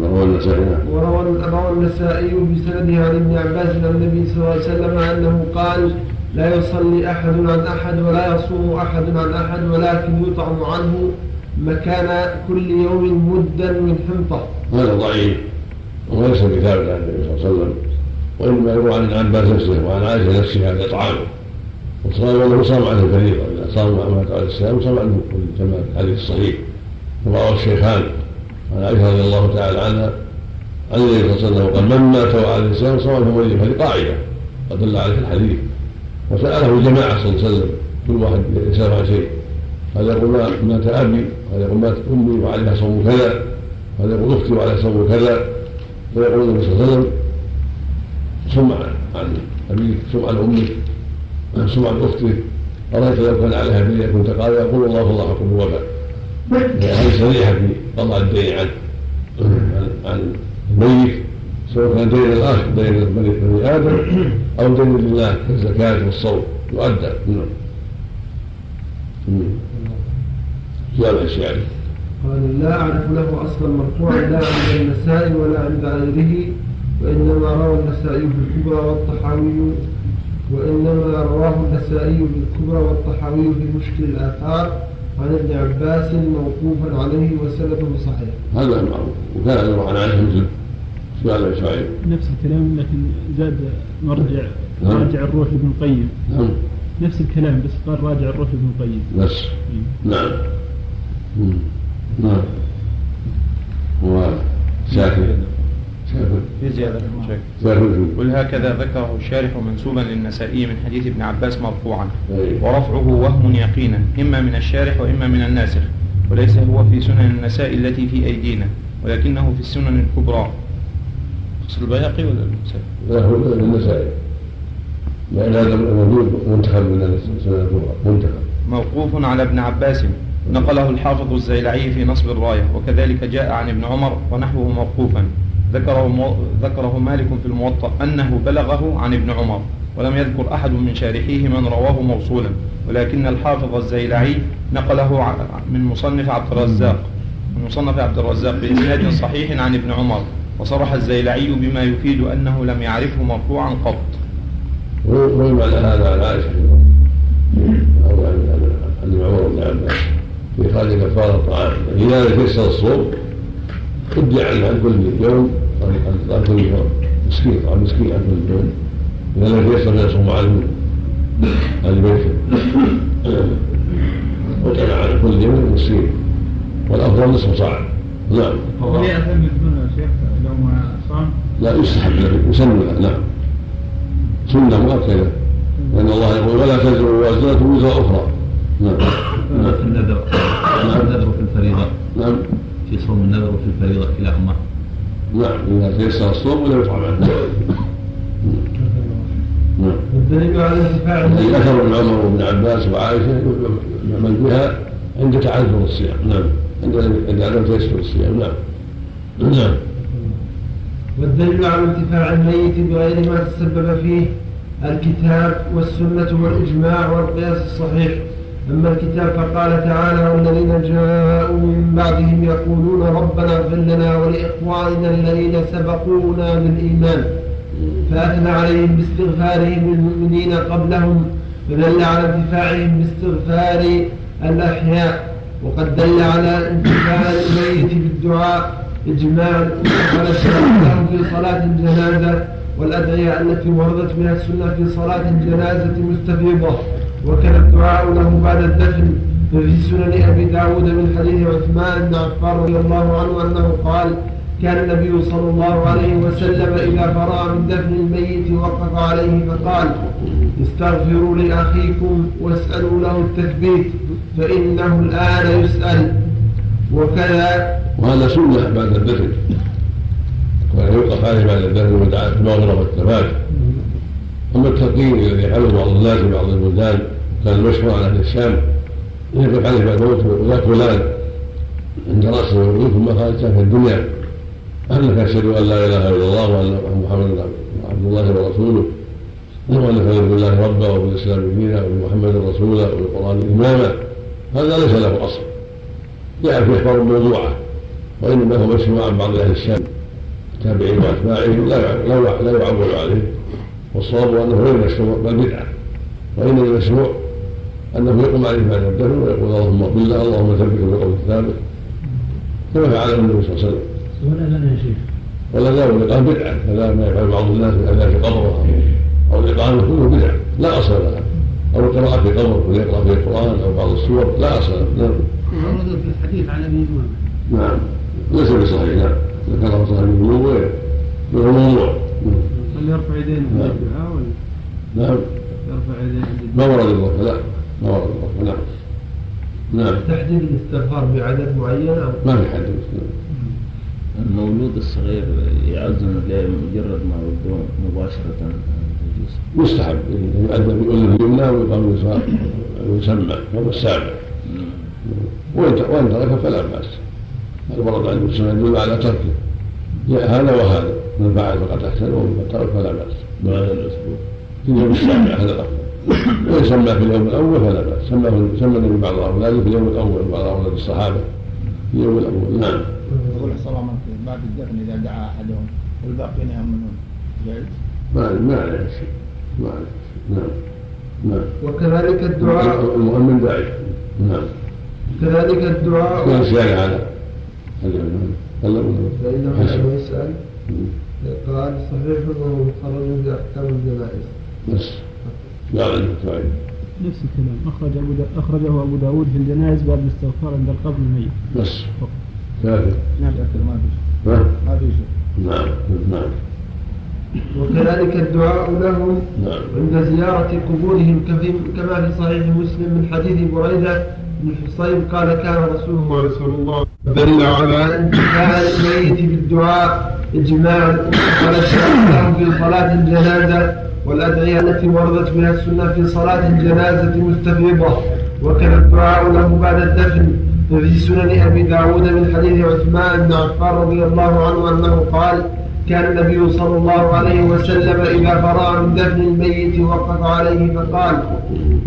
وروى النسائي؟ وروى روى النسائي بسنده عن ابن عباس عن النبي صلى الله عليه وسلم أنه قال لا يصلي أحد عن أحد ولا يصوم أحد عن أحد ولكن يطعم عنه مكان كل يوم مدا من حنطة. هذا ضعيف. وليس بثابت عن النبي صلى الله عليه وسلم. وإنما يروى عن عباس نفسه وعن عائشة نفسها الاطعام وصام انه صام عنه الفريضة. إذا صام مع مات على الاسلام صام عنه. كما في الحديث الصحيح. رواه الشيخان عن عائشة رضي الله تعالى عنها عن النبي صلى الله عليه وسلم قال من مات على الإسلام صام عنه وليه هذه قاعدة قد دل عليه الحديث. وساله الجماعة صلى الله عليه وسلم كل واحد يسأل عن شيء. هذا يقول مات أبي. هذا يقول مات أمي وعليها صوم كذا؟ هذا يقول أختي وعليها صوم كذا؟ فيقول النبي صلى الله عليه وسلم؟ صم عن ابيك صم عن أمك صم عن أختك ارايت لو كان عليها دين كنت قال يقول الله الله حكم الوباء هذه صريحة في قضاء الدين عن عن الميت. سواء كان دين الاخ دين بني بني آدم أو دين لله كالزكاه والصوم يؤدى نعم. جامع الشعري قال لا أعرف له أصلا مرفوعا لا عند النسائي ولا عند غيره وإنما روى النسائي بالكبرى والطحاوي وإنما رواه النسائي بالكبرى والطحاوي في مشكل الآثار. عن ابن عباس موقوفا عليه وسنده صحيح. هذا معروف وكان يروى عن عائشه مسلم الشعري نفس الكلام لكن زاد مرجع نعم. راجع الروح لابن القيم. نعم. نفس الكلام بس قال راجع الروح لابن القيم. بس. نعم. نعم. ساكن في زيادة. شيخ ساكن قل هكذا ذكره الشارح منسوبا للنسائي من حديث ابن عباس مرفوعا. ورفعه وهم يقينا إما من الشارح وإما من الناسخ. وليس هو في سنن النساء التي في أيدينا ولكنه في السنن الكبرى. قصر البيهقي ولا النسائي؟ لا هو النسائي لأن هذا موجود منتخب من السنة الكبرى منتخب. موقوف على ابن عباس. نقله الحافظ الزيلعي في نصب الراية وكذلك جاء عن ابن عمر ونحوه موقوفا. ذكره, مو... ذكره مالك في الموطأ أنه بلغه عن ابن عمر ولم يذكر أحد من شارحيه من رواه موصولا. ولكن الحافظ الزيلعي نقله من مصنف عبد الرزاق من مصنف عبد الرزاق بإسناد صحيح عن ابن عمر. وصرح الزيلعي بما يفيد أنه لم يعرفه مرفوعا قط. ويروي على هذا عن عائشه أو عن عمر بن عباس في خارج كفاره الطعام اذا لم يتيسر الصوم ادعى عنه عن كل يوم عن كل يوم مسكين عن مسكين عن كل يوم اذا لم يتيسر فيصوم عن البيت وكان على كل يوم مسكين والأفضل نصف صاع نعم. لا يستحب يسن نعم سنة مؤكدة لأن الله يقول ولا تزر وازرة وزر أخرى. نعم. في النذر نعم. النذر في الفريضة. نعم. في صوم النذر وفي الفريضة كلاهما. نعم. إذا تيسر الصوم ولا يطعم عنه نعم. والدليل على ذكر ابن عمر وابن عباس وعائشة يعمل بها عند تعذر الصيام. نعم. عند عند عدم تيسر الصيام. نعم. نعم. والدليل على انتفاع الميت بغير ما تسبب فيه الكتاب والسنة والإجماع والقياس الصحيح. أما الكتاب فقال تعالى والذين جاءوا من بعدهم يقولون ربنا اغفر لنا ولإخواننا الذين سبقونا بالإيمان. فأثنى عليهم باستغفارهم للمؤمنين قبلهم فدل على انتفاعهم باستغفار الأحياء. وقد دل على انتفاع الميت بالدعاء إجماعا على الشرع له في صلاة الجنازة والأدعية التي وردت بها السنة في صلاة الجنازة مستفيضة. وكان الدعاء له بعد الدفن. ففي سنن أبي داود من حديث عثمان بن عفان رضي الله عنه أنه قال كان النبي صلى الله عليه وسلم إذا فرغ من دفن الميت وقف عليه فقال استغفروا لأخيكم واسألوا له التثبيت فإنه الآن يسأل. وكذا وهذا سنة بعد الدفن. وأن يوقف عليه بعد الدفن ودعاء المغفرة والثبات أما التلقين الذي يفعله بعض الناس في بعض البلدان كان مشهور على أهل الشام. يقف عليه بعد موته يا فلان عند رأسه ويقول ثم خرجت في الدنيا. أنك أشهد أن لا إله إلا الله وأن محمدا عبد الله ورسوله. وأن فلن بالله ربا وبالإسلام دينا وبمحمد رسولا وبالقرآن إماما. هذا ليس له أصل. في أخبار موضوعه. وانما هو مشروع عن بعض أهل الشام التابعين واتباعهم لا لا لا يعول عليه. والصواب أنه غير مشروع بل بدعه وإنما المشروع أنه يقوم عليه بعد الدفن ويقول اللهم اغفر له اللهم ثبت بالقول الثابت. كما فعل النبي صلى الله عليه وسلم. والأذان يا شيخ. ولا لا والإقامة بدعة. كذا ما يفعل بعض الناس من أذان في قبره. أو الإقامة كله بدعة. لا أصل لها. أو القراءة في قبر ويقرأ في القرآن أو بعض السور لا أصل لها. نعم. ورد في الحديث عن أبي أمامة. نعم. ليس بصحيح. نعم ذكره صاحب القلوب وهو موضوع هل يرفع يديه عند نعم. الدعاء ولا؟ نعم. يرفع يديه عند ما الدعاء؟ ورد الوقت لا. ما ورد الوقت نعم نعم. تحديد الاستغفار بعدد معين أو؟ ما في حد. المولود الصغير يعزم لمجرد ما ولده مباشرة. يستحب يؤدى بأذن اليمنى ويقام اليسار ويسمى يوم السابع وإن وإن ترك فلا بأس. ورد عن السنة يدل على تركه. هذا وهذا. من فعل فقد أحسن ومن ترك فلا بعد الأسبوع في اليوم السابع هذا الأفضل وإن سمى في اليوم الأول فلا بأس. سمى سمى النبي بعض أولاده في اليوم الأول بعض أولاد الصحابة. في اليوم الأول. نعم. يقول صلى عليه بعد الدفن إذا دعا أحدهم. والباقين يامنون جائز؟ ما ما عليه شيء ما عليه شيء نعم. نعم. وكذلك الدعاء المؤمن داعي. نعم. كذلك كان الدعاء زيادة على يسأل قال صحيح وهو مخرج في أحكام الجنائز بس فاعل نفس الكلام أخرج أبو دا... أخرجه أبو داود في الجنائز باب الاستغفار عند القبر الميت بس كافر شكل ما في؟ ما في شيء نعم نعم وكذلك الدعاء لهم نعم عند زيارة قبورهم كما في صحيح مسلم من حديث بريدة بن الحصيب قال كان رسول الله صلى الله عليه وسلم دل على الميت بالدعاء إجماعا على الشرع. له في صلاة الجنازة والأدعية التي وردت بها السنة في صلاة الجنازة مستفيضة وكان الدعاء له بعد الدفن ففي سنن أبي داود من حديث عثمان بن عفان رضي الله عنه أنه قال كان النبي صلى الله عليه وسلم إذا فرغ من دفن الميت وقف عليه فقال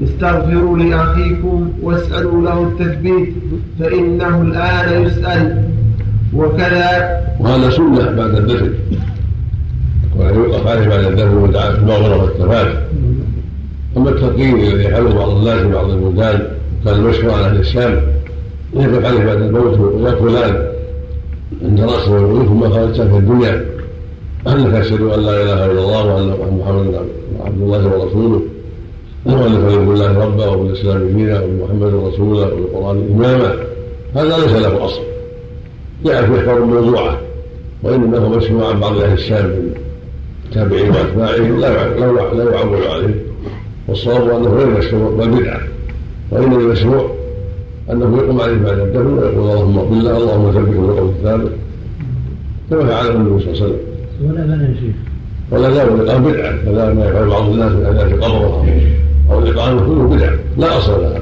استغفروا لأخيكم واسألوا له التثبيت فإنه الآن يسأل. وكذا وهذا سنة بعد الدفن. ولا يوقف عليه بعد الدفن ودعاء في المغفره والثبات أما التلقين الذي يفعله بعض الناس في بعض البلدان كان مشهور عن أهل الشام. يقف عليه بعد الموت يا فلان عند رأسه ويقول ثم خرجت في الدنيا. أنك أشهد أن لا إله إلا الله وأن محمدا عبد الله ورسوله. وان تؤمن بالله ربا وبالإسلام دينا وبمحمد رسولا وبالقران إماما. هذا ليس له أصل. يعرف يحفظ موضوعه وإنما هو مسموع عن بعض أهل الشام من التابعين واتباعهم لا لا يعول عليه. والصواب أنه غير مشروع بل بدعه وانما المشروع أنه يقوم عليه بعد الدفن ويقول اللهم اغفر له اللهم ثبته بالقول الثابت. كما فعله النبي صلى الله عليه وسلم. ولا بنى يا شيخ. ولا لا والإقامة بدعة كذا ما يفعل بعض الناس من في قبره أو الإقامة كله بدعة لا أصل لها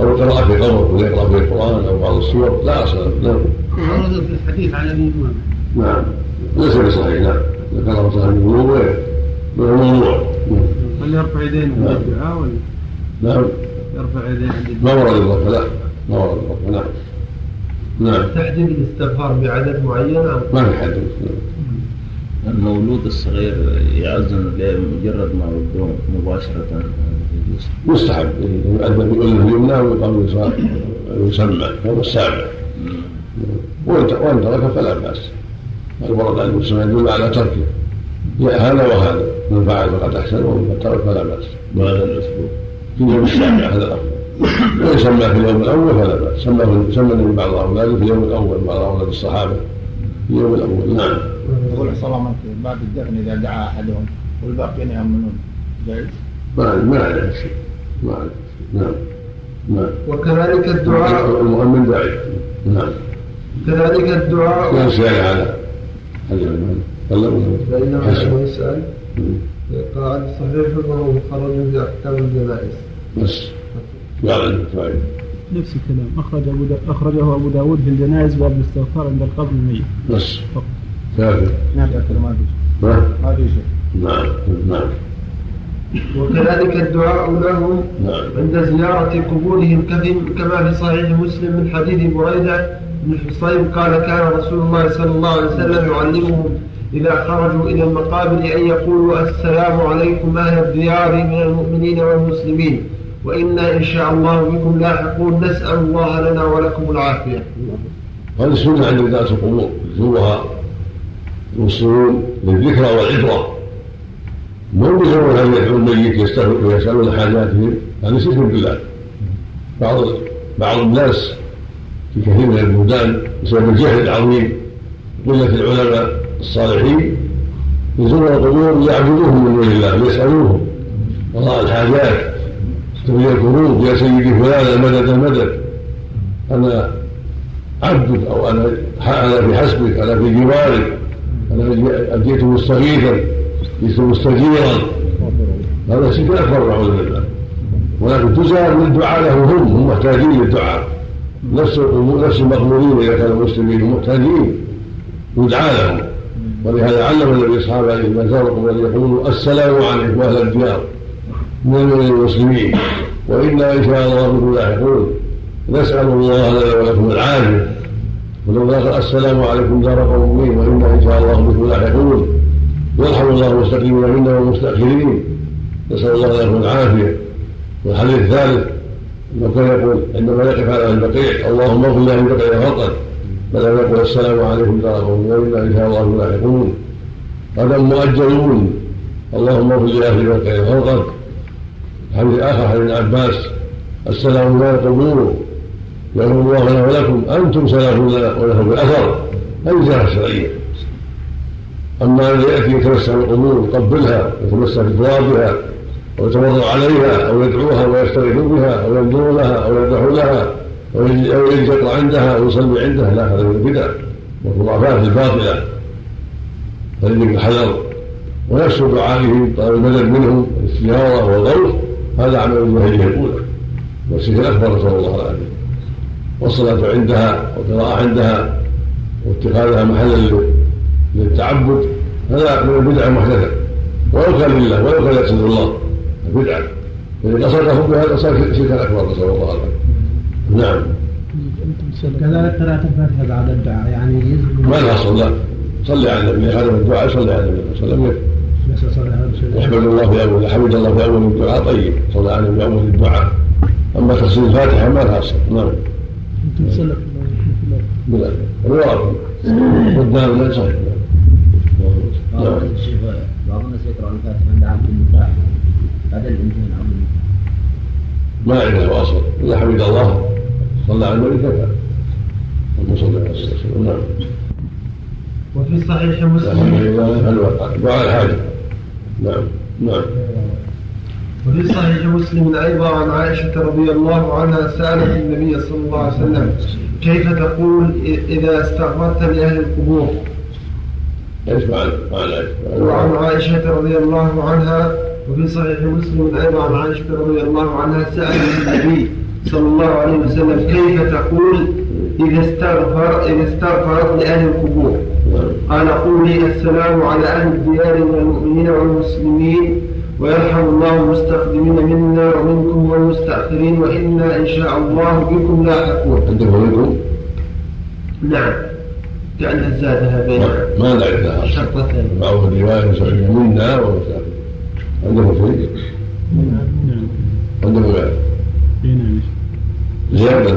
أو القراءة في قبر ويقرأ في القرآن أو بعض السور. لا أصل لها نعم ورد في الحديث عن أبي أمامة. نعم. ليس بصحيح. نعم ذكر صاحب الوضوء من الموضوع هل يرفع يديه عند نعم. الدعاء ولا؟ نعم. يرفع يديه عند ما؟ ورد الرفع. لا. ما ورد الرفع. نعم. نعم. تحديد الاستغفار بعدد معين أو؟ ما في حد. نعم. المولود الصغير يعزم لمجرد ما ولده مباشرة مستحب. يؤذن بأذنه اليمنى ويقام ويسمى هذا السابع. وإن وإن ترك فلا بأس. الورد عن المسلم يدل على تركه. هذا وهذا. من فعل فقد أحسن ومن ترك فلا بأس. بهذا الأسبوع في اليوم السابع هذا الافضل وإن سمى في اليوم الأول فلا بأس. سمى سمى النبي بعض اولاده في اليوم الأول بعض أولاد الصحابة. في اليوم الأول. نعم. يقول صلى الله عليه وسلم بعد الدفن إذا دعا أحدهم والباقين يامنون جائز؟ ما ما عليه شيء. ما عليه شيء. نعم. نعم. وكذلك الدعاء. المؤمن داعي. نعم. كذلك الدعاء. على المال قال فإنه له حسن. يسأل قال صحيح وهو مخرج في أحكام الجنائز. بس. قال فاعل نفس الكلام. أخرج أبو دا... أخرجه أبو داود في الجنائز باب الاستغفار عند القبر الميت. بس كافر ما في ما؟ نعم نعم. وكذلك الدعاء له نعم. عند زيارة قبورهم كما في صحيح مسلم من حديث بريدة بن حصيب قال كان رسول الله صلى الله عليه وسلم يعلمهم إذا خرجوا إلى المقابر أن يقولوا السلام عليكم أهل الديار من المؤمنين والمسلمين؟ وإنا إن شاء الله بكم لاحقون نسأل الله لنا ولكم العافية. هذه السنة عند ذات القبور يزورها المسلمون للذكرى والعبرة. مو بيزورون هذا يدعو الميت ويسألون حاجاتهم؟ هذا شرك بالله بعض بعض الناس في كثير من البلدان بسبب الجهل العظيم قلة العلماء الصالحين يزورون القبور يعبدوهم من دون الله ويسألوهم قضاء الحاجات. تبين الكروب يا سيدي فلان المدد المدد. أنا عبدك أو أنا أنا في حسبك أنا في جوارك. أنا جئت مستغيثا جئت مستجيرا. هذا شرك اكبر نعوذ بالله. ولكن تزال للدعاء له هم هم محتاجين للدعاء. نفس نفس المقبولين اذا كانوا مسلمين هم محتاجين يدعى لهم. ولهذا علم النبي اصحابه اذا زاروا أن يقولوا السلام عليكم أهل الديار. من المسلمين. وإنا إن شاء الله بكم لاحقون. نسأل الله لنا ولكم العافية. ولو قال السلام عليكم دار قوم مؤمنين وإنا إن شاء الله بكم لاحقون. يرحم الله المستقيمين منا والمستأخرين. نسأل الله لكم العافية. والحديث الثالث أنه كان يقول عندما يقف على البقيع. اللهم اغفر له بقيع فقط أن يقول السلام عليكم دار قوم وإنا إن شاء الله بكم لاحقون. هذا مؤجلون. اللهم اغفر لأهل بقيع فقط حديث آخر حديث عباس السلام لا القبور يغفر الله لنا ولكم أنتم سلام لنا ولكم بالاثر هذه جهة شرعية. أما الذي يأتي يتمسح بالقبور يقبلها يتمسح بترابها يتوضا عليها أو يدعوها ويستغيث بها أو ينظر لها أو يذبح لها يجلس يقرا عندها أو يصلي عندها. لا هذا من البدع والخرافات الباطله فلذلك الحذر ونفس دعائه طلب المدد منهم الاستجاره والغوث. هذا عمل الجاهليه الأولى والشرك الاكبر نسال الله العافيه والصلاة عندها والقراءة عندها واتخاذها محلا للتعبد هذا من البدع المحدثة. ولو كان لله ولو كان يقصد الله البدعة. فإن قصده بها صار شركا اكبر نسال الله العافيه نعم. كذلك قراءة الفاتحة بعد الدعاء يعني ما لها صلى صلي على النبي هذا الدعاء صلي على النبي صلى الله عليه وسلم. صلى الله في اول حمد الله في اول الدعاء طيب. صلى عليه في اول الدعاء أما تفسير الفاتحة ما لها أصل. نعم. بلا لا صحيح. بعض نعم الناس بعض الناس يقرأ الفاتحة عند عبد النكاح هذا الانتهاء عبد النكاح ما عنده أصل. إلا حمد الله. صلى على النبي كفى عليه الصلاه والسلام نعم. وفي صحيح الحمد مسلم دعاء الحاجة نعم نعم. وفي صحيح مسلم أيضا عن عائشة رضي الله عنها سألت النبي صلى الله عليه وسلم كيف تقول إذا استغفرت لأهل القبور؟ إيش؟ وعن عائشة رضي الله عنها وفي صحيح مسلم أيضا عن عائشة رضي الله عنها سألت النبي صلى الله عليه وسلم كيف تقول إذا استغفر إذا استغفرت لأهل القبور؟ قال قولي السلام على أهل الديار من المؤمنين والمسلمين ويرحم الله المستقدمين منا ومنكم والمستأخرين وإنا إن شاء الله بكم لاحقون. عندكم منكم نعم. كأن زادها بين ما- ما نعرف لها أصل. شرطتين معروف الرواية سعوديه منا ومسافر عندكم شيء؟ نعم عندكم غير اي نعم زياده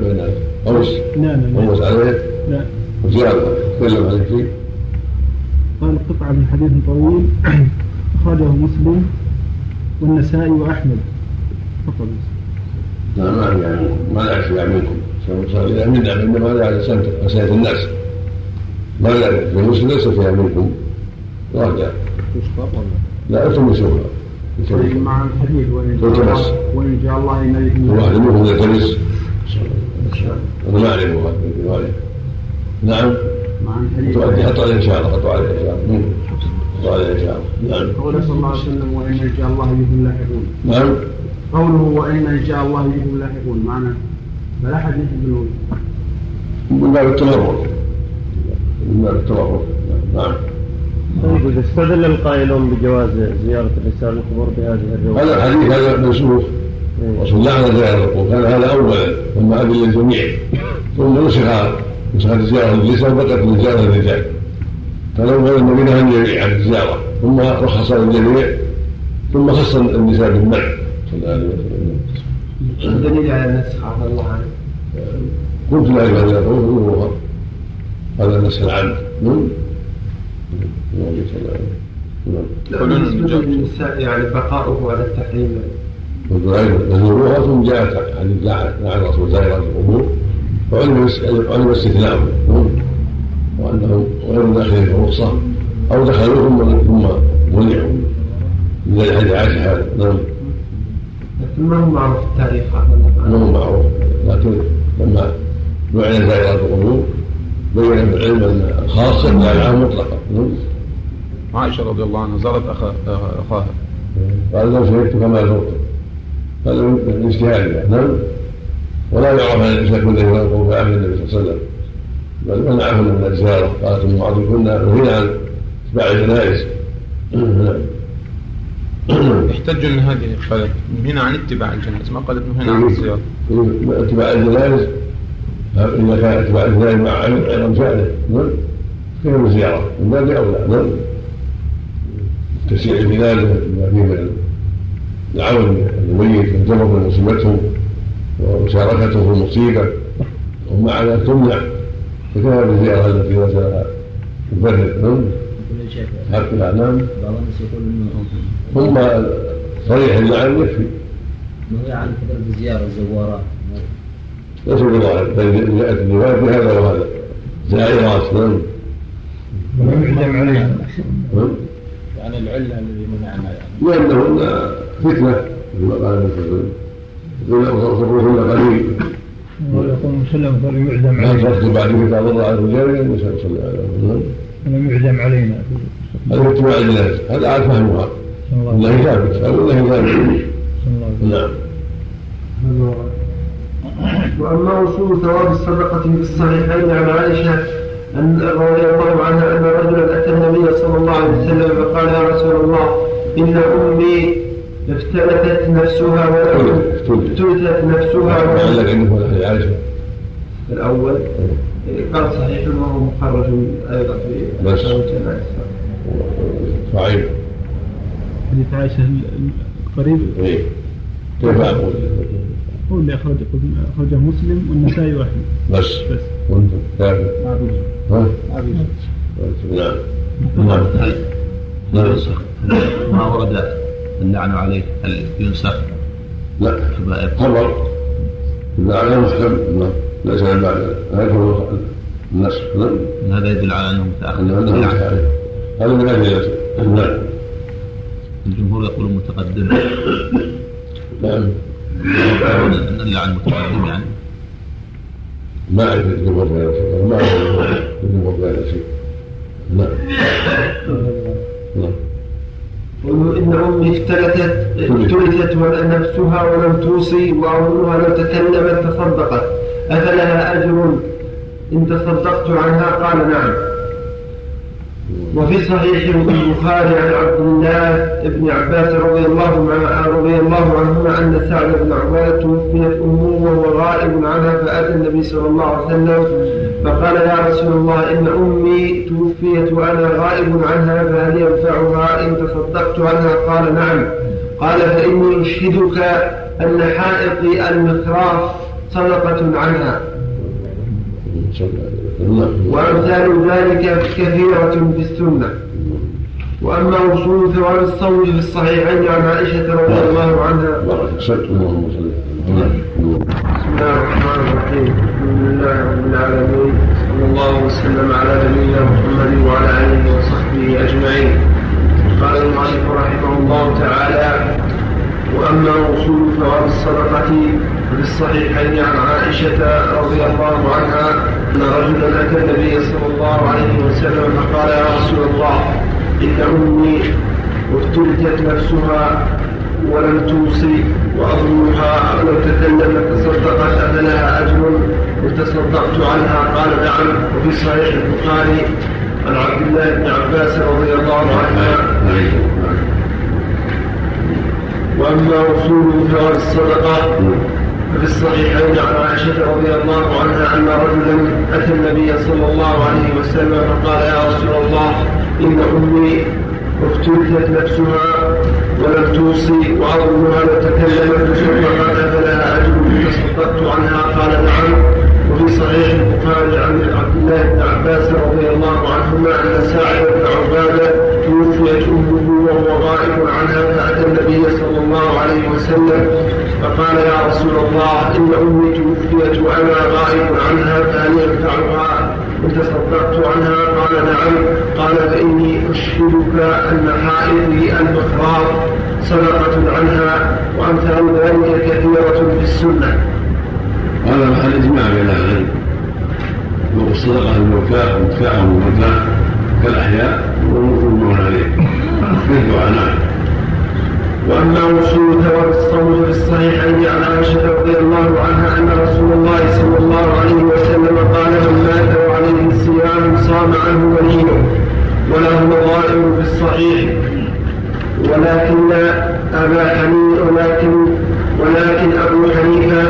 بين بين قوس نعم نعم قوس عليه؟ لا. وزياده تكلم عليه شيء قال قطعة من حديث طويل. أخرجه مسلم والنسائي وأحمد. فقط لا ما يعني ما نعرف يعني منكم. إذا منا هذا على سنه اسئله الناس. ما نعرف في مسلم ليس فيها منكم. راجع لا أنتم نشوفها مع الحديث وإن شاء. الله الله إن واحد منكم يلتمس أنا ما هذا الروايه نعم. مع الحديث تؤدي حط عليه إن شاء الله حطوا عليه إن شاء الله. حطوا عليه إن شاء الله. نعم. قول صلى الله عليه وسلم وإن إن شاء الله بكم لاحقون نعم. قوله وإن إن شاء الله بكم لاحقون معنى فلا أحد يحب النور من باب التمرد. من باب التمرد. نعم. طيب. إذا استدل القائلون بجواز زيارة الرسالة القبور بهذه الرواية هذا الحديث هذا منسوخ. رسول الله على زيارة القبور كان هذا أولا ثم أذن للجميع. ثم نسخ نسخت الزيارة للنساء وبقت الزيارة للرجال فلو قال النبي نهى الجميع عن الزيارة. ثم رخص للجميع ثم خص النساء بالمنع صلى الله عليه وسلم الدليل على النسخ عفى الله عنه قلت لا إله إلا الله هذا النسخ العام نعم. الله بالنسبة. للنساء يعني بقاؤه على التحريم. نزوروها ثم جاءت حديث لعن الرسول زائرة القبور وعلم علم استثناءه وانهم غير داخلين في الرخصة أو دخلوا ثم ثم منعوا من ذلك حديث عائشه هذا نعم. لكن ما هو معروف التاريخ عفى الله ما هو معروف. لكن لما لعن زائرة القبور بين العلم أن الخاصه لا العام مطلقا. نعم. عائشة رضي الله عنها زارت أخاها. قال لو شهدت كما زرت. هذا من اجتهادها نعم. ولا يعرف أن الإنسان كله في عهد النبي صلى الله عليه وسلم. بل منعهن من الزياره قالت ام معاذ كنا نهينا عن إتباع الجنائز. يحتج ان هذه قالت هنا عن اتباع الجنائز. ما قالت هنا عن الزيارة؟ اتباع الجنائز. اذا كان اتباع الجنائز مع شأنه. نعم. كيف الزياره من باب أولى. نعم. تسيع البلاد بما فيه من العون الميت والجبر من مصيبته ومشاركته في المصيبه ومع ذلك تمنع فكفى بالزياره التي نزلها تفرق نعم حق الاعلام بعض الناس يقول إنه ثم صريح اللعن يكفي نهي عن كثرة الزيارة الزوارات ليس بظاهر بل جاءت الروايه بهذا وهذا. زائرات. نعم. ولم يعدم علينا نعم. يعني العلة الذي منعنا يعني. لأنهن فتنة. كما قال النبي صلى الله عليه وسلم صبرهن قليل. ويقول مسلم لا علينا. ترد بعد إذا ضر على الرجال صلى الله عليه وسلم. ولم يعدم علينا. هذا اتباع الناس هذا عاد فهمها. صلى الله الله عليه ثابت أو الله ثابت صلى الله عليه نعم. وأما وصول ثواب الصدقة في الصحيحين عن عائشة أن رضي الله عنها أن رجلا أتى النبي صلى الله عليه وسلم فقال يا رسول الله إن أمي افتلتت نفسها افتلتت نفسها لعلك حديث عائشة الأول. قال صحيح وهو مخرج أيضا في بس. صحيح حديث عائشة ال- ال- القريب إيه. كيف أقول؟ هو اللي أخرج أخرجه مسلم والنسائي واحد. بس. بس. ما في ها؟ ما في نعم. نعم. نعم. ينسخ ما ورد اللعن عليه هل ينسخ لا إذا عليه محكم نعم ليس بعد هذا هو النسخ نعم هذا يدل على اللعن. متعارف. هذا من أجل نعم الجمهور يقول متقدم نعم أن اللعن متقدم يعني ما أعرف الجمهور الشيء ما أعرف الجمهور الشيء نعم نعم إن أمي افتلتت افتلتت نفسها ولم توصي وأمها لو تكلمت تصدقت أفلها أجر إن تصدقت عنها؟ قال نعم. وفي صحيح البخاري عن عبد الله بن عباس رضي الله رضي الله عنهما أن سعد بن عبادة توفيت أمه وهو غائب عنها فأتى النبي صلى الله عليه وسلم فقال يا رسول الله إن أمي توفيت وأنا غائب عنها فهل ينفعها إن تصدقت عنها؟ قال نعم. قال فإني أشهدك أن حائطي المخراف صدقة عنها. وأمثال ذلك كثيرة في السنة. وأما وصول ثواب الصوم في الصحيحين عن عائشة رضي الله عنها. بسم الله الرحمن الرحيم. الحمد لله رب العالمين. صلى الله وسلم على نبينا محمد وعلى آله وصحبه أجمعين. قال المؤلف رحمه الله تعالى وأما وصول ثواب الصدقة في الصحيحين عن عائشة رضي الله عنها أن رجلا أتى النبي صلى الله عليه وسلم فقال يا رسول الله إن أمي افتلتت نفسها ولم توصي وأظنها لو تكلمت تصدقت أفلها أجر إن تصدقت عنها. قال نعم. وفي صحيح البخاري عن عبد الله بن عباس رضي الله عنهما وأما وصول ثواب الصدقة ففي الصحيحين عن عائشة رضي الله عنها أن رجلا أتى النبي صلى الله عليه وسلم فقال يا رسول الله إن أمي افتلتت نفسها ولم توصي وأظنها لو تكلمت تصدقت فلها أجر تصدقت عنها. قال نعم. وفي صحيح البخاري عن عبد الله بن عباس رضي الله عنهما أن ساعد بن عبادة توفيت أمه وهو غائب عنها فأتى النبي صلى الله عليه وسلم فقال يا رسول الله إن أمي توفيت وأنا غائب عنها فهل ينفعها. إن تصدقت عنها؟ قال نعم. قال فإني أشهدك أن حائطي المخراط صدقة عنها وأمثال ذلك كثيرة في السنة. هذا محل اجماع بين أهل العلم الصدقه ومدفعه الموتى كالاحياء والمغمون عليه. بالدعاء نعم وأما وصول ثواب الصوم في الصحيحين عن عائشة رضي الله عنها أن رسول الله صلى الله عليه وسلم قال من مات وعليه الصيام صام عنه وليه وله نظائر في الصحيح. ولكن أبا حنيفة ولكن ولكن أبو حنيفة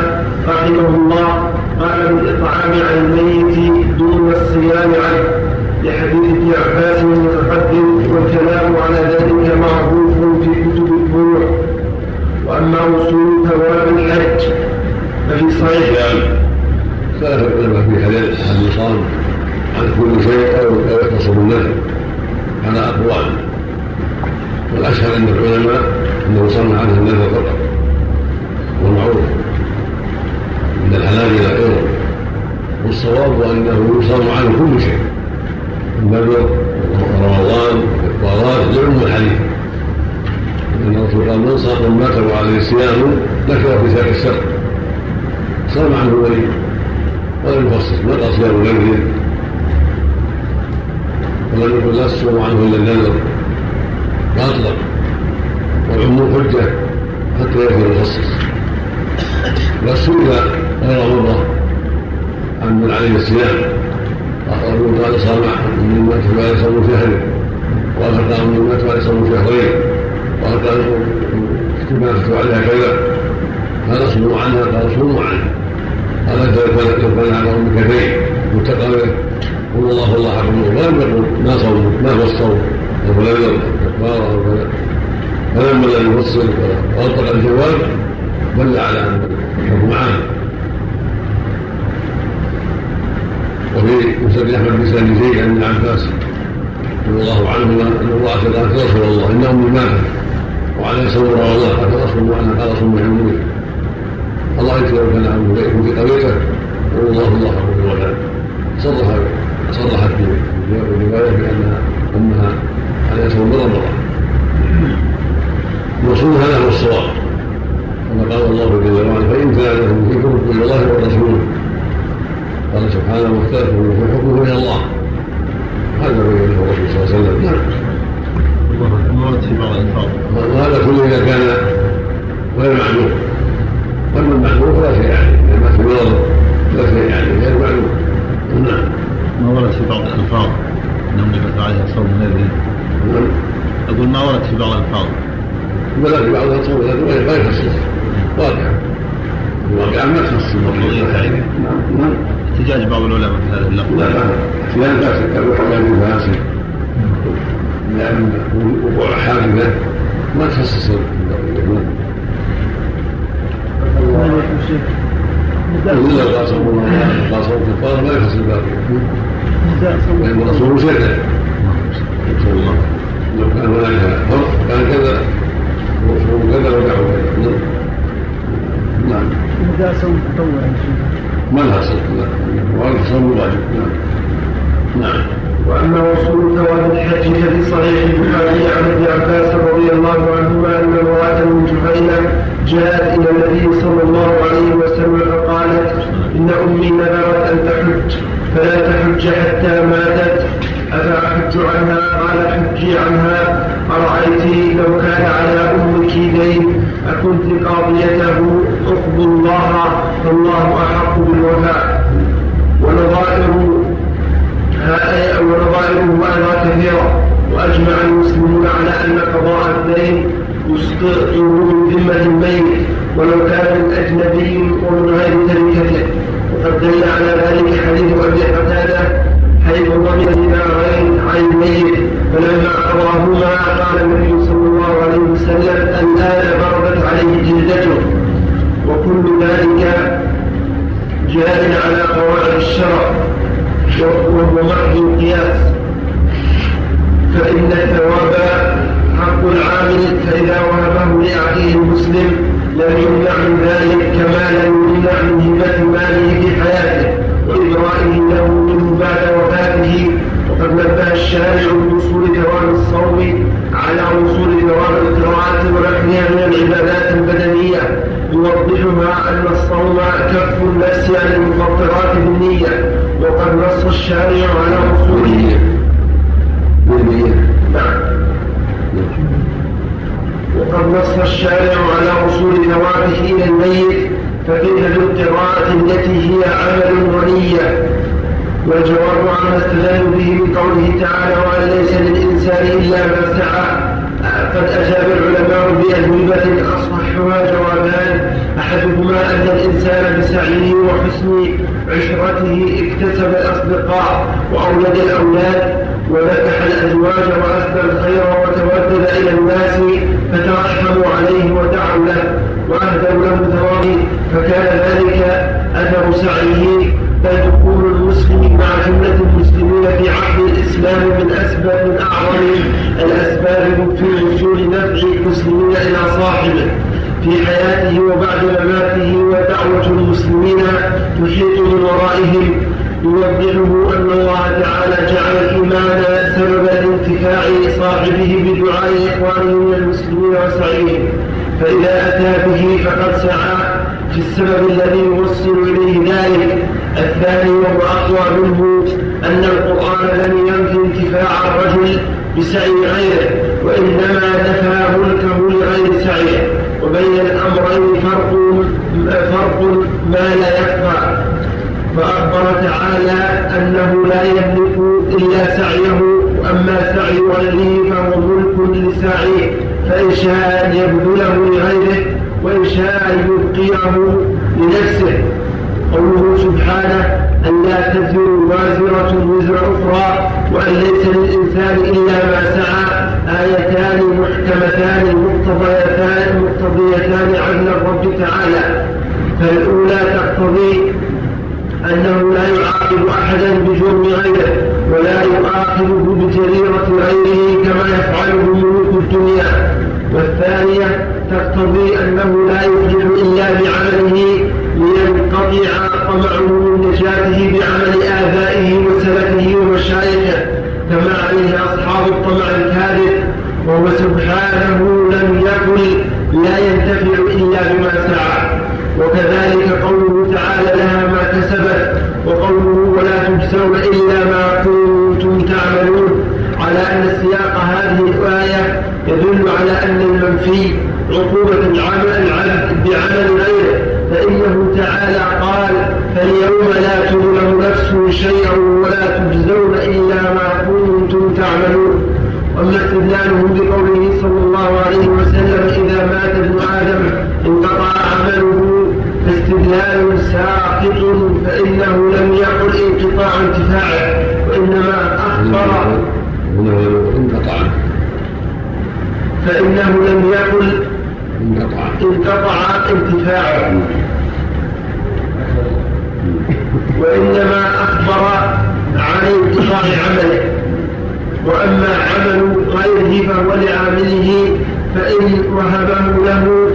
رحمه الله قال بالإطعام عن الميت دون الصيام عنه لحديث ابن عباس المتقدم والكلام على ذلك معروف في كتب البيوع وأما وصول ثواب الحج ففي صحيح. ثلاثة العلماء في حديث هل يصام عن كل شيء أو يقتصر النفل على أقوال. والأشهر عند العلماء أنه يصام عنه النفل فقط. والمعروف. عند الحنابلة أيضا والصواب أنه يصام عنه كل شيء. النذر ورمضان والإفطارات يعم الحديث. أن الرسول قال من صام مات وعليه صيام ذكر في ذلك الشر صام عنه ولي. ولم يخصص قال صيام غيره ولم يقل لا تصوم عنه إلا النذر. فاطلق والعموم حجة حتى يكون يخصص وسئل غير مره عن من عليه الصيام رجل قال من مات ولا يصوم شهر من مات ولا يصوم شهرين قال ماتت عليها كذا. قال اصوموا عنها قال صوموا عنها قال كان على ام كفين متقى قل الله الله حق ولم يقل ما صوم؟ ما هو الصوم؟ أو لم يقل أو كذا فلما لم يفصل وأطلق الجواب دل على أن الحكم عام. وفي مسند احمد بن سعد زيد عن ابن عباس رضي الله عنهما أن الله. قال يا رسول الله أن امي ماتت وعلى سوى الله قال رسول الله. قال صوم عن الله. يكتب كان عنه يكون في قريته والله الله حق الولد صرح صرحت في الروايه بانها أمها عليه الصلاة والسلام رمضان المقصود هذا هو الصواب. كما قال الله جل وعلا فإن كان لكم فيكم إلى الله ورسوله قال سبحانه واختلفوا في حكمه إلى الله. هذا بينه الرسول صلى الله عليه وسلم. نعم. ورد في بعض الالفاظ وهذا كله إذا كان غير معلوم. واما المعلوم فلا شيء عليه لما في مرض لا شيء عليه غير معلوم. نعم. ما ورد في بعض الألفاظ. إنه نبت عليها صوم نذر نعم. أقول ما ورد في بعض الألفاظ. بل في بعض الصوم لكن ما يخصص واقع. الواقع ما تخصص نعم نعم. احتجاج بعض العلماء في هذا اللفظ. لا لا فاسد أحيانا فاسد لأن وقوع حادثه ما تخصص إلا الله يخص الباقي لأن الرسول لو كان هناك فرق كان كذا. الرسول كذا نعم. إذا تطوع ما لها لا وهذا واجب. نعم. وأما وصول ثواب الحج ففي صحيح البخاري عن ابن عباس رضي الله عنهما أن امرأة من جهينة جاءت إلى النبي صلى الله عليه وسلم فقالت إن أمي نذرت أن تحج فلا تحج حتى ماتت. أفأحج عنها؟ قال حجي عنها. ارايت لو كان على أمك دين؟ اكنت قاضيته اقضوا الله فالله أحق بالوفاء. ونظائر ونظائره أيضا كثيرة. وأجمع المسلمون على أن قضاء الدين يسقطه من ذمة الميت. ولو كان من أجنبي ومن غير تركته. وقد دل على ذلك حديث أبي قتادة حيث ضمن دينارين عن الميت. فلما قضاهما قال النبي صلى الله عليه وسلم الآن بردت عليه جلدته. وكل ذلك جار على قواعد الشرع وهو محض القياس. فإن الثواب حق العامل فإذا وهبه لأخيه المسلم لم يمنع من ذلك كما لم يمنع من هبة ماله في حياته وإبرائه له منه بعد نبه الشارع بوصول ثواب الصوم على وصول ثواب القراءة ونحوها من العبادات البدنية يوضحها أن الصوم كف النفس عن المفطرات بالنية وقد نص الشارع على وصوله. وقد نص الشارع على وصول ثوابه إلى الميت فقيل بالقراءة التي هي عمل ونية والجواب عما استدل به بقوله تعالى وأن ليس للإنسان إلا ما سعى قد أجاب العلماء بأجوبة أصحها جوابان أحدهما أن الإنسان بسعيه وحسن عشرته اكتسب الأصدقاء وأولد الأولاد ونكح الأزواج وأسدى الخير وتودد إلى الناس فترحموا عليه ودعوا له وأهدوا له ثوابه فكان ذلك أثر سعيه. بل دخول جملة المسلمين في عهد الإسلام من أسباب من أعظم الأسباب في وصول نفع المسلمين إلى صاحبه. في حياته وبعد مماته ودعوة المسلمين تحيط من ورائهم. يوضحه أن الله تعالى جعل الإيمان سببا لانتفاع صاحبه بدعاء إخوانه من المسلمين وسعيهم. فإذا أتى به فقد سعى في السبب الذي يوصل إليه ذلك. الثاني وهو أقوى منه أن القرآن لم ينفي انتفاع الرجل بسعي غيره وإنما نفى ملكه لغير سعيه. وبين الأمرين فرق فرق ما لا يخفى. فأخبر تعالى أنه لا يملك إلا سعيه وأما سعي غيره فهو ملك لسعيه فإن شاء أن يبذله لغيره وإن شاء أن يبقيه لنفسه. قوله سبحانه أن لا تزر وازرة وزر أخرى وأن ليس للإنسان إلا ما سعى آيتان محكمتان مقتضيتان مقتضيتان عدل الرب تعالى. فالأولى تقتضي أنه لا يعاقب أحدا بجرم غيره ولا يؤاخذه بجريرة غيره كما يفعله ملوك الدنيا. والثانية تقتضي أنه لا يفلح إلا بعمله لينقطع طمعه من نجاته بعمل آبائه وسلفه ومشايخه كما عليه أصحاب الطمع الكاذب. وهو سبحانه لم يقل لا ينتفع إلا بما سعى. وكذلك قوله تعالى لها ما كسبت وقوله ولا تجزون إلا ما كنتم تعملون. على أن سياق هذه الآية يدل على أن المنفي عقوبة العبد بعمل غيره. فإنه تعالى قال فاليوم لا تظلم نفس شيئا ولا تجزون إلا ما كنتم تعملون. أما استدلالهم بقوله صلى الله عليه وسلم إذا مات ابن آدم انقطع عمله فاستدلال ساقط فإنه لم يقل انقطاع انتفاعه وإنما أخبر انقطع. فإنه لم يقل انقطع انتفاعه وإنما أخبر عن انقطاع عمله. وأما عمل غيره فهو لعامله فإن وهبه له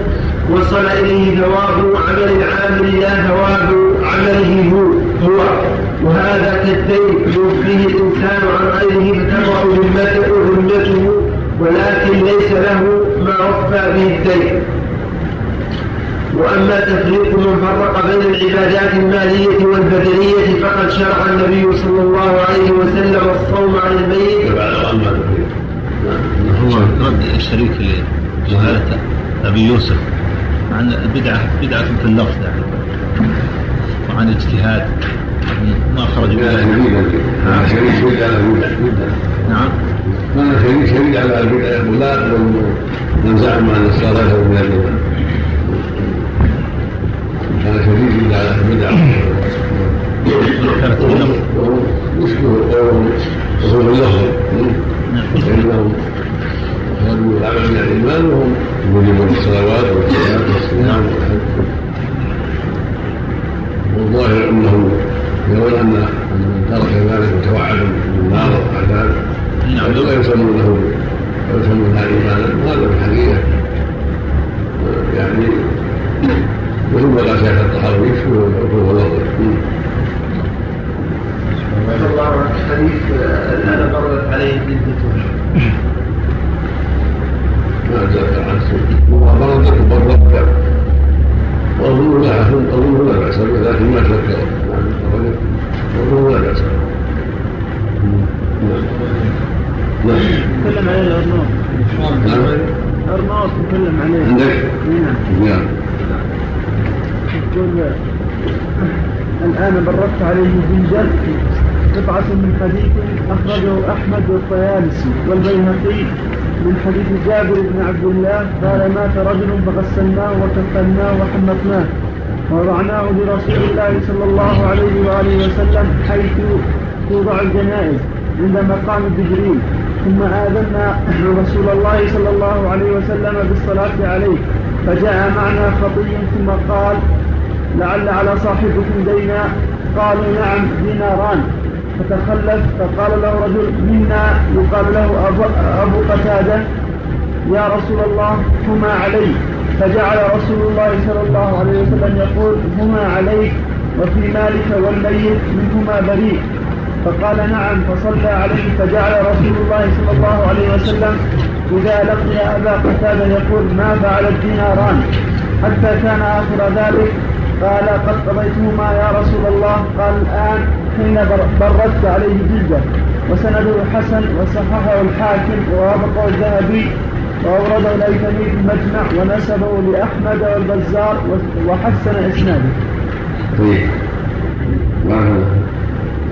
وصل إليه ثواب عمل العامل لا ثواب عمله هو وهذا كالدين يوفيه الإنسان عن غيره ذمته ذمته ولكن ليس له ما وفى به الدين. وأما تفريق من فرق بين العبادات المالية والبدنية فقد شرع النبي صلى الله عليه وسلم الصوم عن الميت. هو رد الشريك لجهالة أبي يوسف عن بدعة بدعة في اللفظ يعني وعن اجتهاد. ما خرج نعم. هذا شريك شريك على البدع يقول لا يقبل من زعم ان الصلاة له من البدع هذا شريك على البدع يشبه قولهم وهو اللفظ فانهم خرجوا العمل من الايمان وهم يجيبون الصلوات والصلاه والصيام والظاهر أنه يرون أن من ترك ذلك متوعد بالنار والعذاب لا يسمونه ويسمونها ايمانا وهذا في الحقيقة يعني وثم قال شيخ الطحاوي العقوق واللفظ الله عنه الحديث الآن مرت عليه جدته ما اتذكر عنه وبرزت وبرزت واظن لا أظن لا به لكن ما اتذكر واظن لا نعم تكلم عليه الأرناط نعم أرناط تكلم عليه عندك؟ نعم نعم الآن بردت عليه زنجر قطعة من حديث أخرجه أحمد والطيالسي والبيهقي من حديث جابر بن عبد الله قال مات رجل فغسلناه وكفناه وحنطناه ووضعناه لرسول الله صلى الله عليه وآله وسلم حيث توضع الجنائز عند مقام جبريل ثم آذنا رسول الله صلى الله عليه وسلم بالصلاة عليه. فجاء معنا خطي ثم قال لعل على صاحبكم دينا. قالوا نعم ديناران فتخلف فقال له رجل منا؟ يقال له أبو, أبو قتادة. يا رسول الله هما علي. فجعل رسول الله صلى الله عليه وسلم يقول هما عليك وفي مالك والميت منهما بريء. فقال نعم فصلى عليه فجعل رسول الله صلى الله عليه وسلم إذا لقي أبا قتادة يقول ما فعل الديناران؟ حتى كان آخر ذلك قال قد قضيتهما يا رسول الله. قال الآن حين بردت عليه جلدة. وسنده حسن وصححه الحاكم ووافقه الذهبي وأورده الأيثمي في المجمع ونسبه لأحمد والبزار وحسن إسناده. طيب.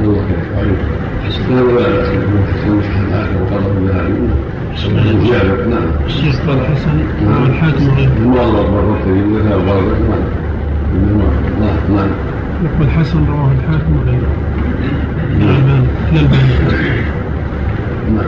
بارك الله خير هذا لا بأس به تسمى الحاكم وقال ابن زيادة نعم الشيخ قال حسن والحاكم الله مرة ذهب غرض نعم نعم نعم يقول حسن رواه الحاكم وغيره الألباني الألباني ما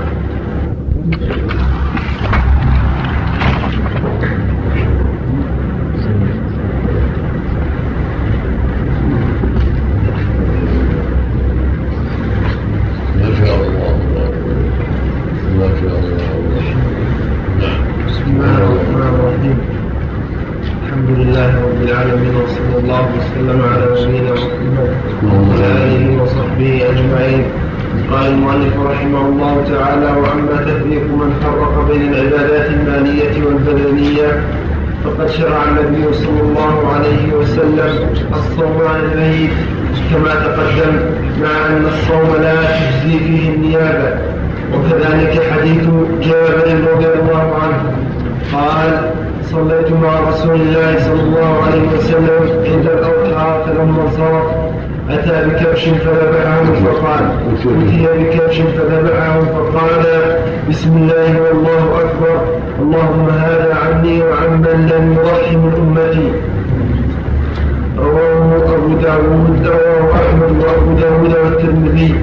تعالى واما تفريق من فرق بين العبادات المالية والبدنية فقد شرع النبي صلى الله عليه وسلم الصوم عن الميت كما تقدم مع أن الصوم لا تجزي فيه النيابة. وكذلك حديث جابر رضي الله عنه قال صليت مع رسول الله صلى الله عليه وسلم عند الأوقاف فلما انصرف أتى بكبش فذبحه فقال أتي بكبش فذبحه فقال بسم الله والله أكبر اللهم هذا عني وعمن لم يرحم أمتي. رواه أبو داود رواه أحمد وأبو داود والترمذي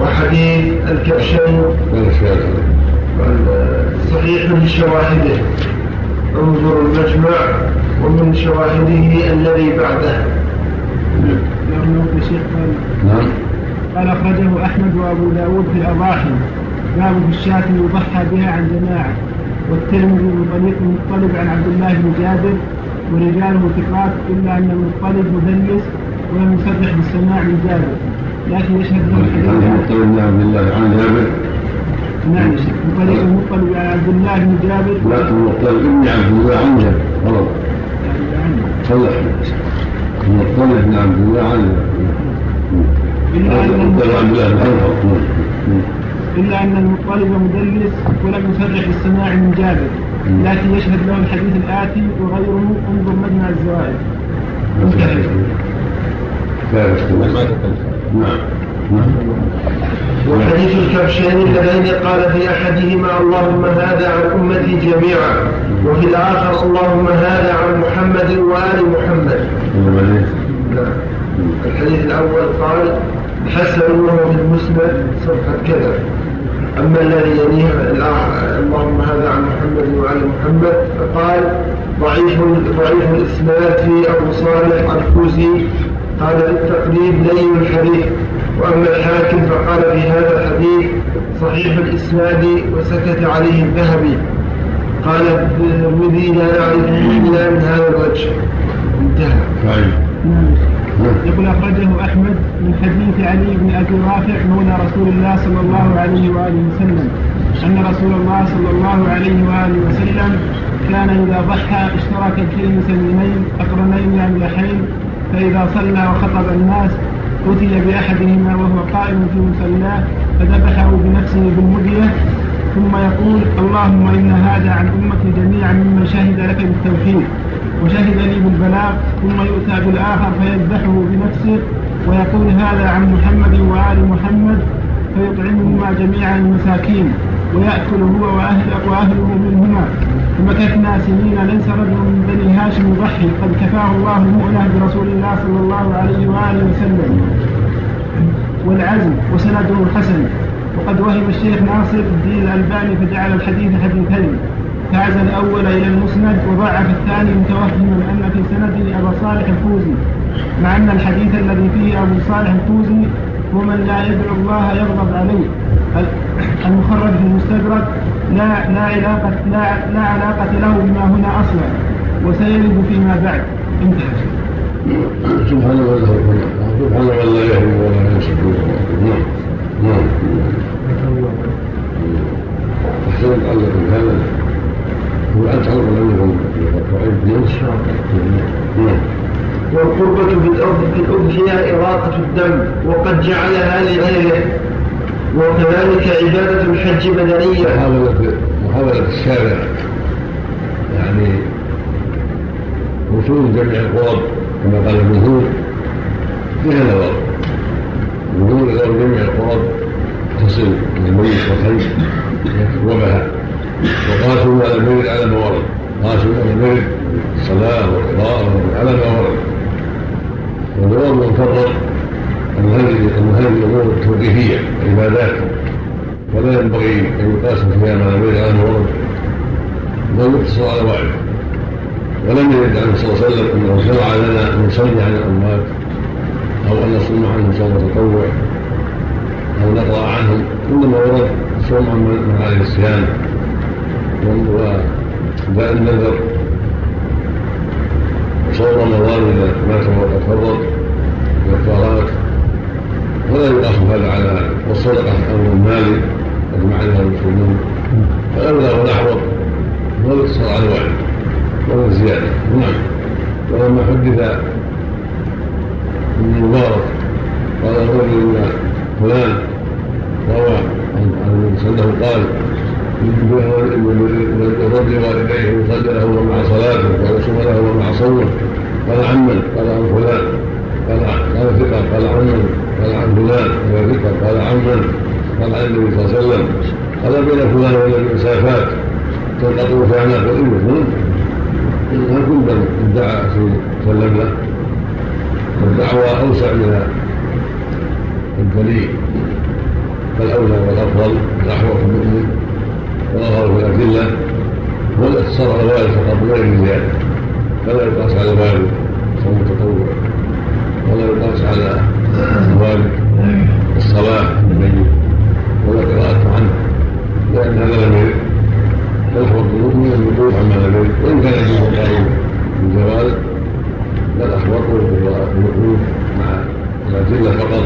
وحديث الكبشين صحيح لشواهده انظر المجمع ومن شواهده الذي بعده. قال نعم. قال أخرجه أحمد وأبو داود في الأضاحي. باب في الشاة يضحى بها عن جماعة. والترمذي من طريق المطلب عن عبد الله بن جابر. ورجاله ثقات إلا أن المطلب مدلس ولم يصرح بالسماع من جابر. لكن يشهد له الحديث عن مطلب بن عبد الله عن جابر. نعم من طريق المطلب عن عبد الله بن جابر. لا المطلب بن عبد الله عن جابر. غلط صلح المطلب بن عبد الله عن إلا أن المطلب عبد الله بن عمرو إلا أن المطلب مدلس ولم يصرح بالسماع من جابر لكن يشهد له الحديث الآتي وغيره انظر مجمع الزوائد. انتهى نعم نعم وحديث الكبشين اللذين قال في أحدهما اللهم هذا عن أمتي جميعا وفي الآخر اللهم هذا عن محمد وآل محمد. نعم الحديث الأول قال حسن وهو في المسند صفحه كذا اما الذي يليه اللهم هذا عن محمد وعلى محمد فقال ضعيف ضعيف الاسناد في ابو صالح الكوزي قال في التقريب لين الحديث واما الحاكم فقال في هذا الحديث صحيح الاسناد وسكت عليه الذهبي قال الترمذي لا نعرفه الا من هذا الوجه انتهى يقول أخرجه أحمد من حديث علي بن أبي رافع مولى رسول الله صلى الله عليه وآله وسلم أن رسول الله صلى الله عليه وآله وسلم كان إذا ضحى اشترك في مسلمين أقرنين أملحين فإذا صلى وخطب الناس أتي بأحدهما وهو قائم في مصلاه فذبحه بنفسه بالمدية ثم يقول اللهم إن هذا عن أمتي جميعا ممن شهد لك بالتوحيد. وشهد لي بالبلاغ ثم يؤتى بالآخر فيذبحه بنفسه ويقول هذا عن محمد وآل محمد فيطعمهما جميعا المساكين ويأكل هو وأهله, وأهله منهما. فمكثنا سنين ليس رجل من بني هاشم يضحي قد كفاه الله المؤنة برسول الله صلى الله عليه وآله وسلم. والعزم وسنده حسن وقد وهم الشيخ ناصر الدين الألباني فجعل الحديث حديثين. فعزى الأول إلى المسند وضعف الثاني متوهما أن في سنده أبا صالح الكوزي مع أن الحديث الذي فيه أبو صالح الكوزي هو من لا يدعو الله يغضب عليه. المخرج في المستدرك لا لا علاقة لا, لا علاقة له بما هنا أصلا وسيرد فيما بعد. انتهى. سبحان من له سبحان من لا يهوي ولا ينسى نعم نعم. أحسنت علق هذا هو أن تعلق لم يكن الله نعم والقربة في الأرض في الأضحية إراقة الدم وقد جعلها لغيره وكذلك عبادة الحج بدنية محاولة الشارع يعني وصول جميع القرب كما قال الجمهور فيها نظر الجمهور إذا جميع القرب تصل للميت والحج وبها وقاسوا على الميت على ما ورد قاسوا على الميت الصلاة والقراءة على ما ورد والجواب من فرط أن هذه الأمور توقيفية عبادات. ولا ينبغي أن يقاس فيها ما بين الآن ورد بل يقتصر على واحد. ولم يرد عنه صلى الله عليه وسلم أنه شرع لنا أن نصلي على الأموات أو أن نصوم عنهم صوم تطوع أو نقرأ عنهم. إنما ورد الصوم عن من عليه الصيام. وداء النذر وصوم رمضان إذا مات وقد فرط والكفارات ولا يقاس هذا على والصدقة أمر مالي أجمع عليها المسلمون فالأولى والأحوط هو الاقتصار على الواحد ولا الزيادة نعم ولما حدث ابن المبارك قال الرجل ان فلان روى عن النبي صلى الله عليه وسلم قال والديه يصلي له مع صلاته ويصوم له مع صومه قال عمن قال عن فلان قال قال ثقه قال عمن قال عن فلان قال ثقه قال عمن قال عن النبي صلى الله عليه وسلم قال بين فلان والنبي مسافات تنقطع في اعناق الامه هل كل من ادعى سلم له والدعوة أوسع من الدليل فالأولى والأفضل الأحوط المؤمن والأظهر في الأدلة هو الاقتصار على الوالد فقط بغير زيادة فلا يقاس على الوالد صوم التطوع ولا يقاس على الوالد الصلاة بالميت ولا قراءة عنه. لأن هذا لم يرد. فالأحوط المؤمن الوقوف عما لم يرد. وإن كان يجوز القائل بالجواز بل أحوطه الوقوف مع الأدلة فقط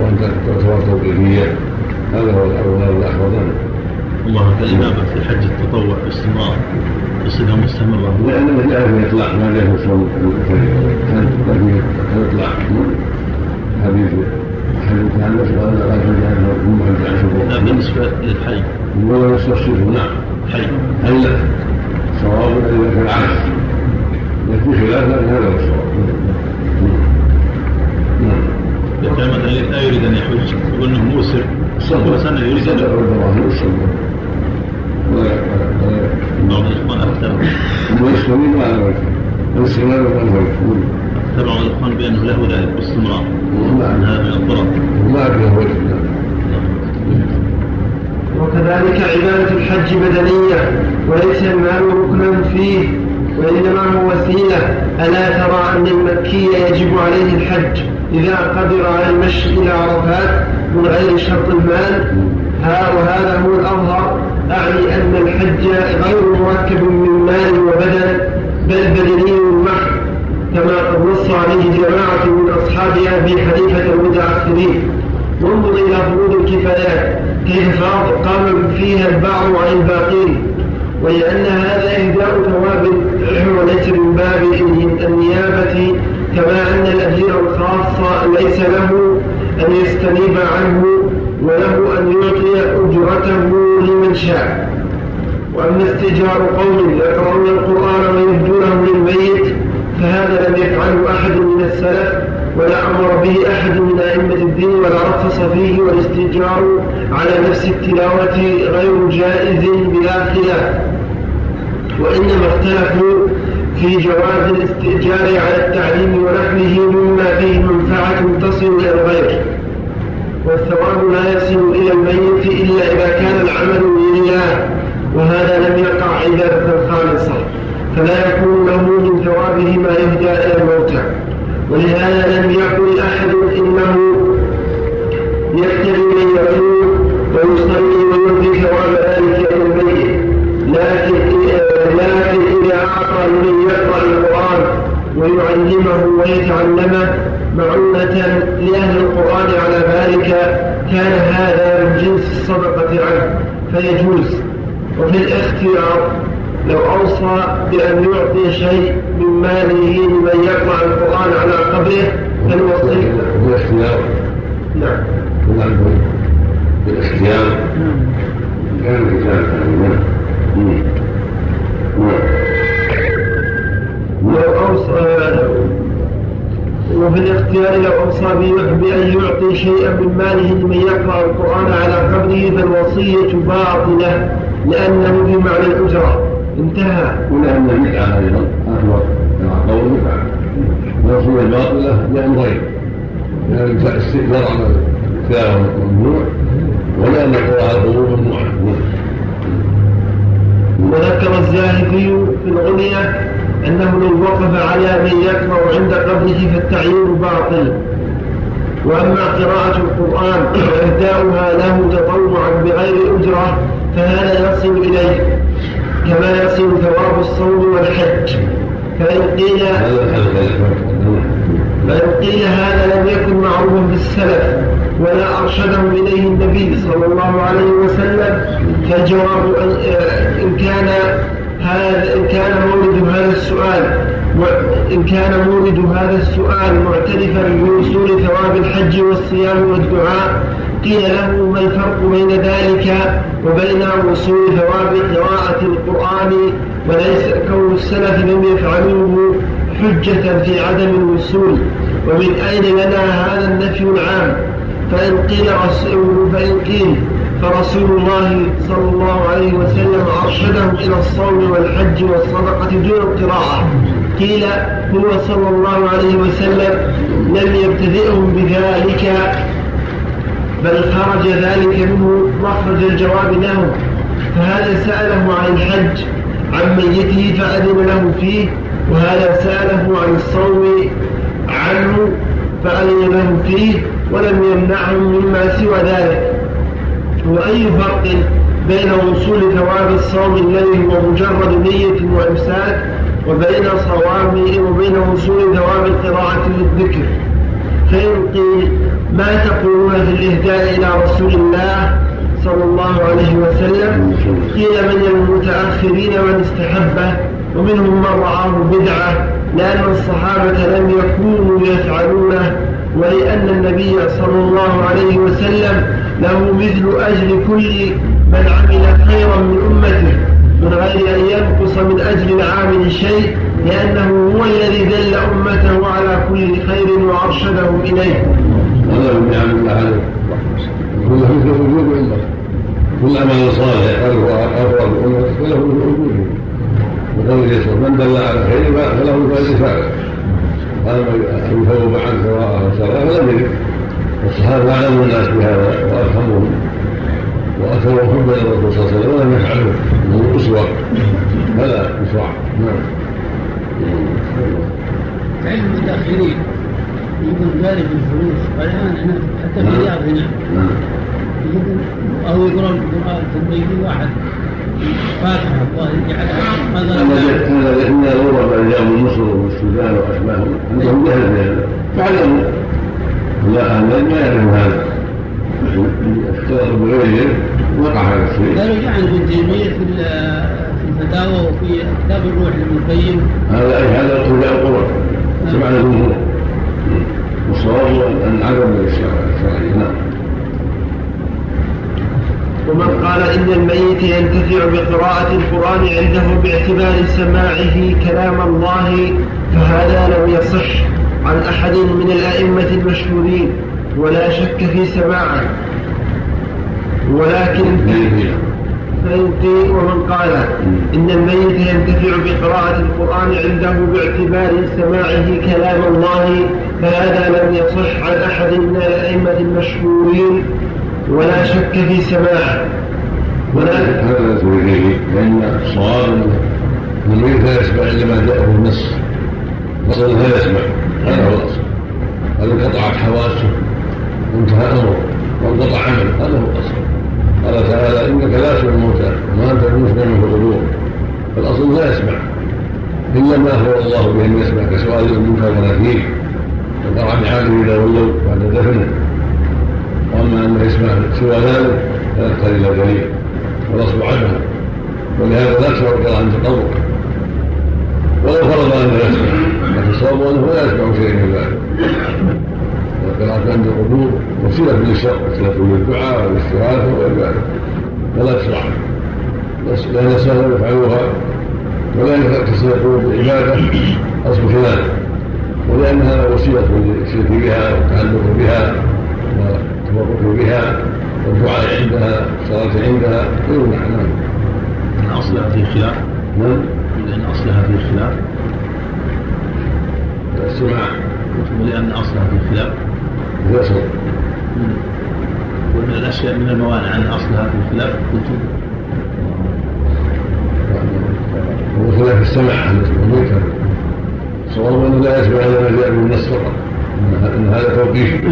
وأن تعتبر توقيفية هذا هو الأولى والأحوط الله الإمامة في حج التطوع باستمرار بصفة مستمرة. لأنه جاء في إطلاق ما جاء في صوم الإطلاق حديث حديث عن نفسه قال لا شهور لا بالنسبة للحي. ولا يستفسره نعم حي. حي لا صواب إذا كان عكس يكون خلاف لكن هذا هو الصواب. إذا كان مثلا لا يريد أن يحج؟ يقول أنه موسر سنة يريد أن بعض الإخوان أكثر المسلمين ما أنا الاستغلال والأنفاق تبع الإخوان بأنه له ذلك باستمرار نعم هذا من الضرر ما فيه وجه وكذلك عبادة الحج بدنية وليس المال ركنا فيه وإنما هو وسيلة. ألا ترى أن المكي يجب عليه الحج؟ إذا قدر على المشي إلى عرفات من غير شرط المال ها وهذا هو الأظهر. أعني أن الحج غير مركب من مال وبدن بل بدني محض كما قد نص عليه جماعة من أصحاب أبي حنيفة المتأخرين وانظر إلى فروض الكفايات كيف قام فيها البعض عن الباقين. ولأن هذا إهداء ثواب وليس من باب النيابة كما أن الأجير الخاص ليس له أن يستنيب عنه وله أن يعطي أجرته لمن شاء. وأما استجار قوم يقرؤون القرآن ويهدونه للميت فهذا لم يفعله أحد من السلف ولا أمر به أحد من أئمة الدين ولا رخص فيه والاستئجار على نفس التلاوة غير جائز بلا خلاف. وإنما اختلفوا في جواز الاستئجار على التعليم ونحوه مما فيه منفعة تصل إلى الغير. والثواب لا يصل إلى الميت إلا إذا كان العمل لله وهذا لم يقع عبادة خالصة فلا يكون له من ثوابه ما يهدى إلى الموتى ولهذا لم يقل أحد إنه يقتدي من يقول ويصلي ويؤدي ثواب ذلك إلى الميت. لكن لكن إذا أعطى لمن يقرأ القرآن ويعلمه ويتعلمه معونة لأهل القرآن على ذلك كان هذا من جنس الصدقة عنه. فيجوز. وفي الاختيار لو أوصى بأن يعطي شيء من ماله لمن يقرأ القرآن على قبره فالوصي بالاختيار. نعم. نعم. بالاختيار كان الكتاب نعم لو أوصى وفي الاختيار لو أوصى بأن يعطي شيئا من ماله لمن يقرأ القرآن على قبره فالوصية باطلة لأنه بمعنى الأجرة. انتهى. ولأن البدعة أيضا أكبر كما قول بدعة والصورة الباطلة لأمرين لأن استئثار على الكلام ممنوع ولأن قراءة القلوب ممنوعة وذكر الزاهدي في الغنية أنه لو وقف على من يقرأ عند قبره فالتعيير باطل. وأما قراءة القرآن وإهداؤها له تطوعا بغير أجرة فهذا يصل إليه كما يصل ثواب الصوم والحج. فإن قيل فإن قيل هذا لم يكن معروفا في السلف ولا أرشدهم إليه النبي صلى الله عليه وسلم فالجواب إن كان هذا إن كان مورد هذا السؤال إن كان مورد هذا السؤال معترفا بوصول ثواب الحج والصيام والدعاء قيل له ما الفرق بين ذلك وبين وصول ثواب قراءة القرآن؟ وليس كون السلف لم يفعلوه حجة في عدم الوصول. ومن أين لنا هذا النفي العام؟ فإن قيل فإن قيل فرسول الله صلى الله عليه وسلم أرشدهم إلى الصوم والحج والصدقة دون القراءة قيل هو صلى الله عليه وسلم لم يبتدئهم بذلك بل خرج ذلك منه مخرج الجواب له فهذا سأله عن الحج عن ميته فأذن له فيه وهذا سأله عن الصوم عنه فأذن له فيه ولم يمنعهم مما سوى ذلك وأي فرق بين وصول ثواب الصوم الذي هو مجرد نية وإمساك وبين صوامه وبين وصول ثواب القراءة للذكر؟ فإن قيل ما تقولون في الإهداء إلى رسول الله صلى الله عليه وسلم؟ قيل من المتأخرين من استحبه ومنهم من رآه بدعة لأن الصحابة لم يكونوا يفعلونه ولأن النبي صلى الله عليه وسلم له مثل أجر كل من عمل خيرا من أمته من غير أن ينقص من أجر العامل شيء لأنه هو الذي دل أمته على كل خير وأرشدهم إليه. هذا من نعم عليه. كل مثل وجود عنده. كل عمل صالح أقرب الأمة فله وجوده. وقوله صلى من دل على خير فله فاعله. قال أن يثوب عن سواء وسواء فلم يرد. والصحابة أعلم الناس بهذا وأفهمهم وأكثروا حبا إلى الرسول صلى الله عليه وسلم ولم يفعلوا انه أسوة. فلا يشرع نعم. علم المتأخرين. يمكن ذلك الفلوس. والآن إحنا حتى في الرياض هنا. أو يقرأ القرآن تنبيه واحد. فاتحة. الله يجعلها. هذا الغرب اللي جاءوا من مصر والسودان وأشباههم عندهم جهل في هذا. فعلموا لا الذي ما يعرف هذا اختلط بغيره وقع هذا الشيء قالوا جاء عن ابن تيمية في في الفتاوى وفي كتاب الروح لابن القيم. هذا أي هذا اتباع القرآن سمعنا الجمهور. والصواب أن عدم الشرعي نعم. ومن قال إن الميت ينتفع بقراءة القرآن عنده باعتبار سماعه كلام الله فهذا لم يصح. عن أحد من الأئمة المشهورين ولا شك في سماعه. ولكن فإن قيل ومن قال إن الميت ينتفع بقراءة القرآن عنده باعتبار سماعه كلام الله فهذا لم يصح عن أحد من الأئمة المشهورين. ولا شك في سماعه. ولا هذا لأن الصواب أن الميت لا يسمع إلا ما جاءه النص. الأصل لا يسمع. هذا هو الأصل هذا انقطعت حواسه وانتهى أمره وانقطع عمله هذا هو الأصل. قال تعالى إنك لا تسمع الموتى وما أنت بمسمع في القبور فالأصل لا يسمع إلا ما أخبر الله به أن يسمع كسؤال المنكر ونكير وقرع بحاله إذا ولوا بعد دفنه. وأما انه يسمع سوى ذلك فلا يحتاج إلى دليل والأصل عدمه. ولهذا لا تشعر عن تطوع ولو فرض انه يسمع. الصواب انه لا يسمع شيئا من ذلك. والقراءة عند القبور وسيلة للشر وسيلة للدعاء والاستغاثة وغير ذلك. فلا تشرع لأن سهل يفعلوها ولا تستيقظ بالعبادة أصل خلاف. ولأنها وسيلة للشرك بها والتعلق بها والتبرك بها والدعاء عندها والصلاة عندها يمنع نعم أصلها في خلاف؟ نعم؟ إن أصلها في خلاف؟ السماع ولأن أصلها في الخلاف. يصل ومن الأشياء من الموانع أن أصلها في الخلاف. قلت. وخلاف السمع هل يسمع منكر صواب انه لا يسمع الا ما جاء من النص فقط. إن هذا توقيف.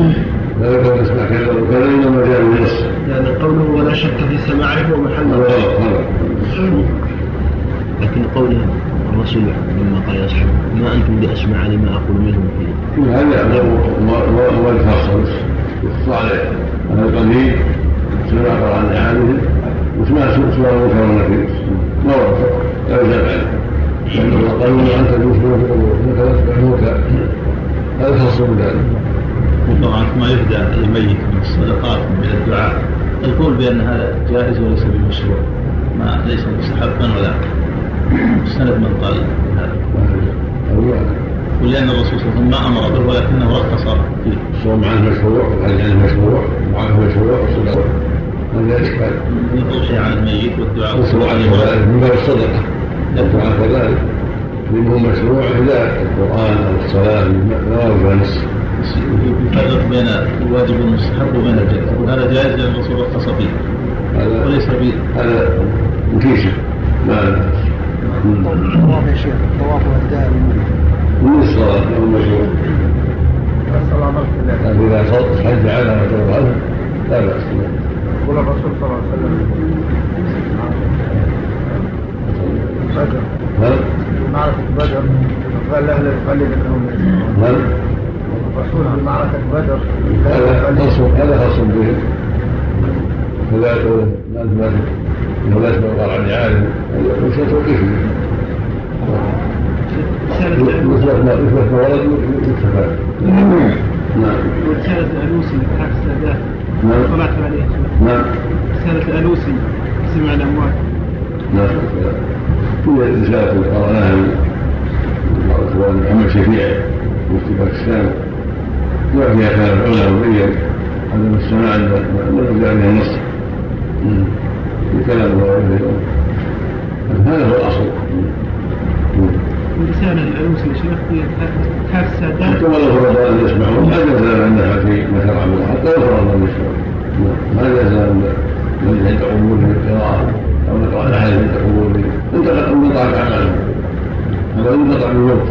لا يكون يسمع كذا وكذا انما جاء من النص. يعني قوله ولا شك في سماعه هو لكن قوله الرسول لما قال أصحاب ما أنتم بأسمع لما أقول منهم فيه؟ هذا الخاصه بس يخص عليه. هذا القليل سمع قران اعانهم وسمع سوى المنكر والنكير ما ورد لا يجاب عليه. لأنه قالوا أنت الموتى هذا خاص بذلك وطبعا ما يهدى الميت من الصدقات من الدعاء. القول بأن هذا جائز وليس بمشروع. ما ليس مستحبا ولا سند من قال. ولأن الرسول صلى الله عليه وسلم ما أمر به ولكنه رخص فيه الصوم عنه مشروع والحج عنه مشروع وعنه مشروع والصدقة هذا إشكال الأضحية على الميت والدعاء عنه كذلك من باب الصدقة الدعاء كذلك. منه مشروع إلى القرآن أو الصلاة لا يرجى نص يفرق بين الواجب والمستحب وبين الجائز. وهذا جائز لأن الرسول رخص فيه. هذا وليس به هذا مكيسة ما الطواف يا شيخ الطواف والدار من الصلاة الصلاة مرة لكن إذا صدق حج على ما ترضى عنه لا بأس يقول الرسول صلى الله عليه وسلم بدر هل معركة بدر قال له يقلد انهم هل الرسول في معركة بدر هذا خاص هذا خاص به. انت ما إنه لا يسمع القرآن عن عالم هذا شيء توقيفي مثبت ما مثبت ما ورد يكتفى نعم. ورسالة الألوسي لكتاب السادات نعم عليه نعم رسالة الألوسي سمع الأموات نعم هي رسالة قرأناها محمد شفيع مفتي باكستان وفيها كلام العلماء مبين عدم السماع من النص في كلام الله هذا هو الأصل. ورسالة الألوسي يا شيخ كتاب السادات حتى ولو فرض أن يسمعون ما جاز عندها في شرع الله حتى لو فرض أن يسمعون ما جاز من عند قبول القراءة أو نقرأ الأحاديث عند قبول انتقل انقطعت أعمالهم هذا انقطع بالموت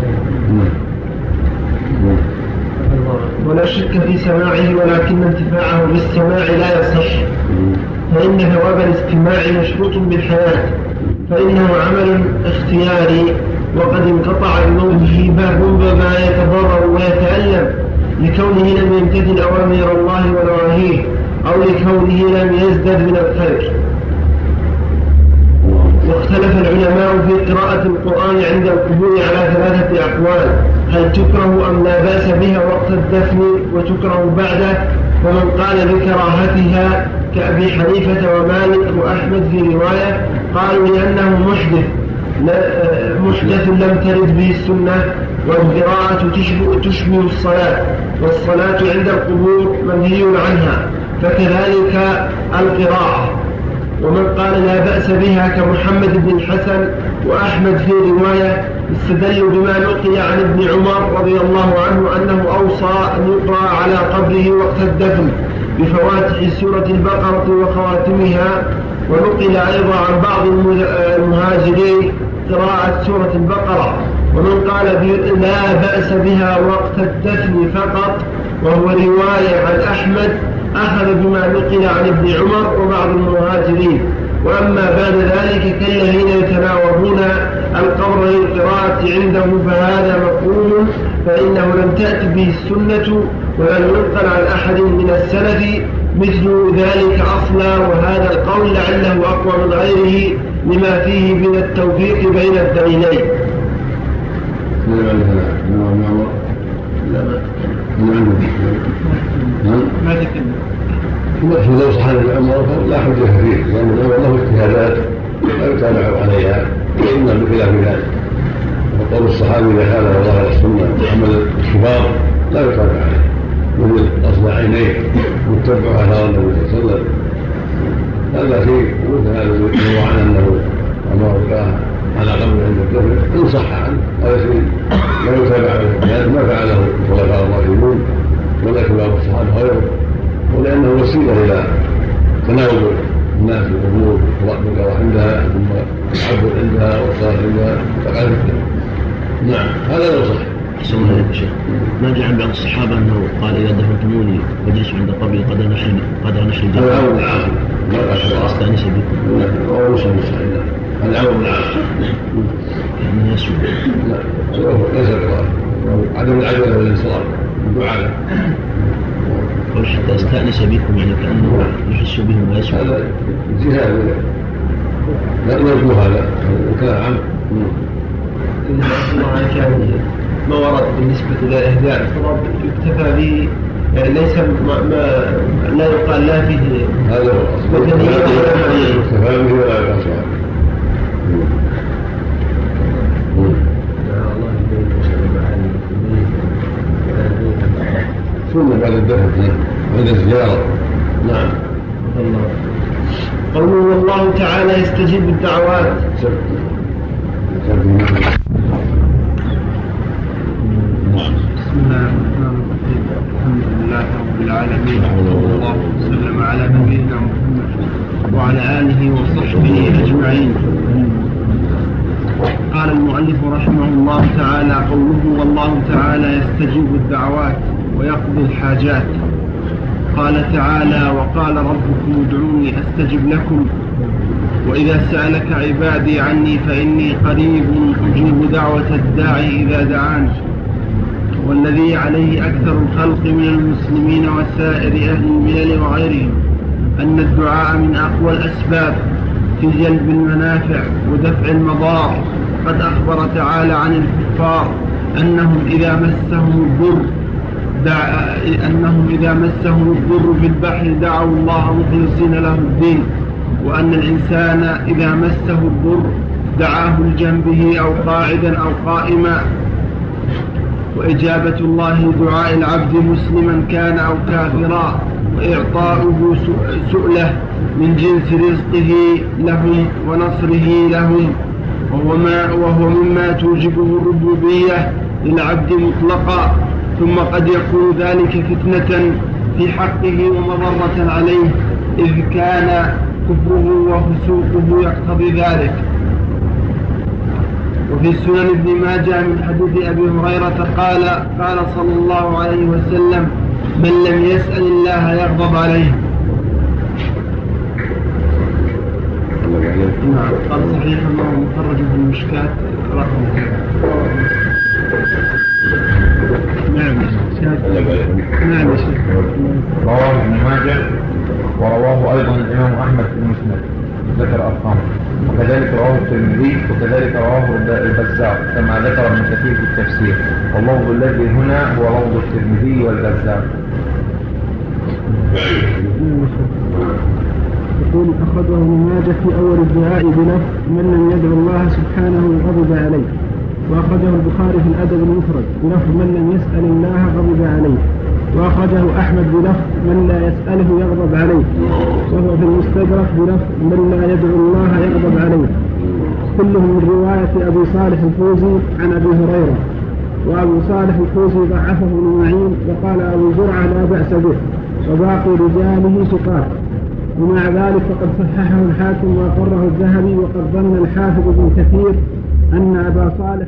ولا شك في سماعه ولكن انتفاعه بالسماع لا يصح. فإن ثواب الاستماع مشروط بالحياة فإنه عمل اختياري. وقد انقطع بموته باب ربما يتضرر ويتألم لكونه لم يمتثل أوامر الله ونواهيه أو لكونه لم يزدد من الخير واختلف العلماء في قراءة القرآن عند القبور على ثلاثة أقوال هل تكره أم لا بأس بها وقت الدفن وتكره بعده؟ ومن قال بكراهتها كأبي حنيفة ومالك وأحمد في رواية قالوا لأنه محدث محدث لم ترد به السنة والقراءة تشبه, الصلاة والصلاة عند القبور منهي عنها فكذلك القراءة. ومن قال لا بأس بها كمحمد بن الحسن وأحمد في رواية استدلوا بما نقل عن ابن عمر رضي الله عنه أنه أوصى أن يقرأ على قبره وقت الدفن. بفواتح سورة البقرة وخواتمها ونقل أيضا عن بعض المه- المهاجرين قراءة سورة البقرة. ومن قال لا بأس بها وقت الدفن فقط وهو رواية عن أحمد أخذ بما نقل عن ابن عمر وبعض المهاجرين. وأما بعد ذلك كالذين يتناوبون القبر للقراءة عنده فهذا مفهوم فإنه لم تأت به السنة ولم ينقل عن أحد من السلف مثل ذلك أصلا. وهذا القول لعله أقوى من غيره لما فيه من التوفيق بين الدليلين. نعم ما تكلم المقصود لو صح ابن عمر فلا حجة فيه لأن له اجتهادات. ولا يتابع عليها فإنه بخلاف ذلك. وقول الصحابي إذا والله على السنة وعمل الكبار لا يتابع عليه. مثل غسل عينيه. متبع آثار النبي صلى الله عليه وسلم. هذا شيء مثل هذا يروى عن أنه أمر على قبر عند الدفن إن صح عنه. هذا شيء لا يتابع عليه. ما فعله الخلفاء الراشدون. ولا كبار الصحابة غيره. ولأنه وسيلة إلى تناول بالقضاء عندها ثم العبد عندها والصلاه عندها فقد نعم هذا لو صح أحسن الله عليك يا شيخ ما جاء عن بعض الصحابة أنه قال إذا دفنتموني فاجلسوا عند قبري قدر نحر قدر نحر الجبل هذا ما قال أستأنس بكم هذا صحيح أول العاقل يعني يسوع لا ليس القضاء عدم العجلة والانصراف الدعاء حتى أستأنس بكم يعني كأنه يحس بهم ويسوع هذا جهاد لا نرجو هذا. الكلام عام. ما ورد بالنسبة إلى إهداء. الخطاب يكتفى به يعني ليس ما, ما لا يقال لا فيه. هذا هو. الاصل وثنية ولا معية يستفاد به ولا يقاس عليه سنة بعد الدفن عند الزيارة نعم. الله. قوله والله تعالى يستجيب الدعوات. بسم الله الرحمن الرحيم الحمد لله رب العالمين وصلى الله وسلم على نبينا محمد وعلى اله وصحبه اجمعين قال المؤلف رحمه الله تعالى قوله والله تعالى يستجيب الدعوات. ويقضي الحاجات. قال تعالى وقال ربكم ادعوني أستجب لكم. وإذا سألك عبادي عني فإني قريب أجيب دعوة الداعي إذا دعان. والذي عليه أكثر الخلق من المسلمين وسائر أهل الملل وغيرهم. أن الدعاء من أقوى الأسباب في جلب المنافع ودفع المضار. قد أخبر تعالى عن الكفار أنهم إذا مسهم الضر دع... أنهم إذا مسهم الضر في البحر دعوا الله مخلصين له الدين وأن الإنسان إذا مسه الضر دعاه لجنبه أو قاعدا أو قائما. وإجابة الله دعاء العبد مسلما كان أو كافرا وإعطاؤه سؤلة من جنس رزقه لهم ونصره لهم وهو, ما وهو مما توجبه الربوبية للعبد مطلقا. ثم قد يكون ذلك فتنة في حقه ومضرة عليه إذ كان كفره وفسوقه يقتضي ذلك. وفي سنن ابن ماجه من حديث أبي هريرة قال قال صلى الله عليه وسلم من لم يسأل الله يغضب عليه. نعم قال صحيح انه مخرج في المشكات رقم نعم. نعم رواه ابن ماجه ورواه أيضا الإمام أحمد في المسند. ذكر أرقام. وكذلك رواه الترمذي وكذلك رواه البزار كما ذكر ابن كثير في التفسير. واللفظ الذي هنا هو لفظ الترمذي والبزار يقول أخرجه ابن ماجه في أول الدعاء بلفظ من لم يدعو الله سبحانه غضب عليه. وأخرجه البخاري في الأدب المفرد بلفظ من لم يسأل الله غضب عليه. وأخرجه أحمد بلفظ من لا يسأله يغضب عليه. وهو في المستدرك بلفظ من لا يدعو الله يغضب عليه. كلهم من رواية أبي صالح الفوزي عن أبي هريرة. وأبو صالح الفوزي ضعفه ابن معين وقال أبو زرعة لا بأس به وباقي رجاله ثقات. ومع ذلك فقد صححه الحاكم وأقره الذهبي وقد ظن الحافظ ابن كثير أن أبا صالح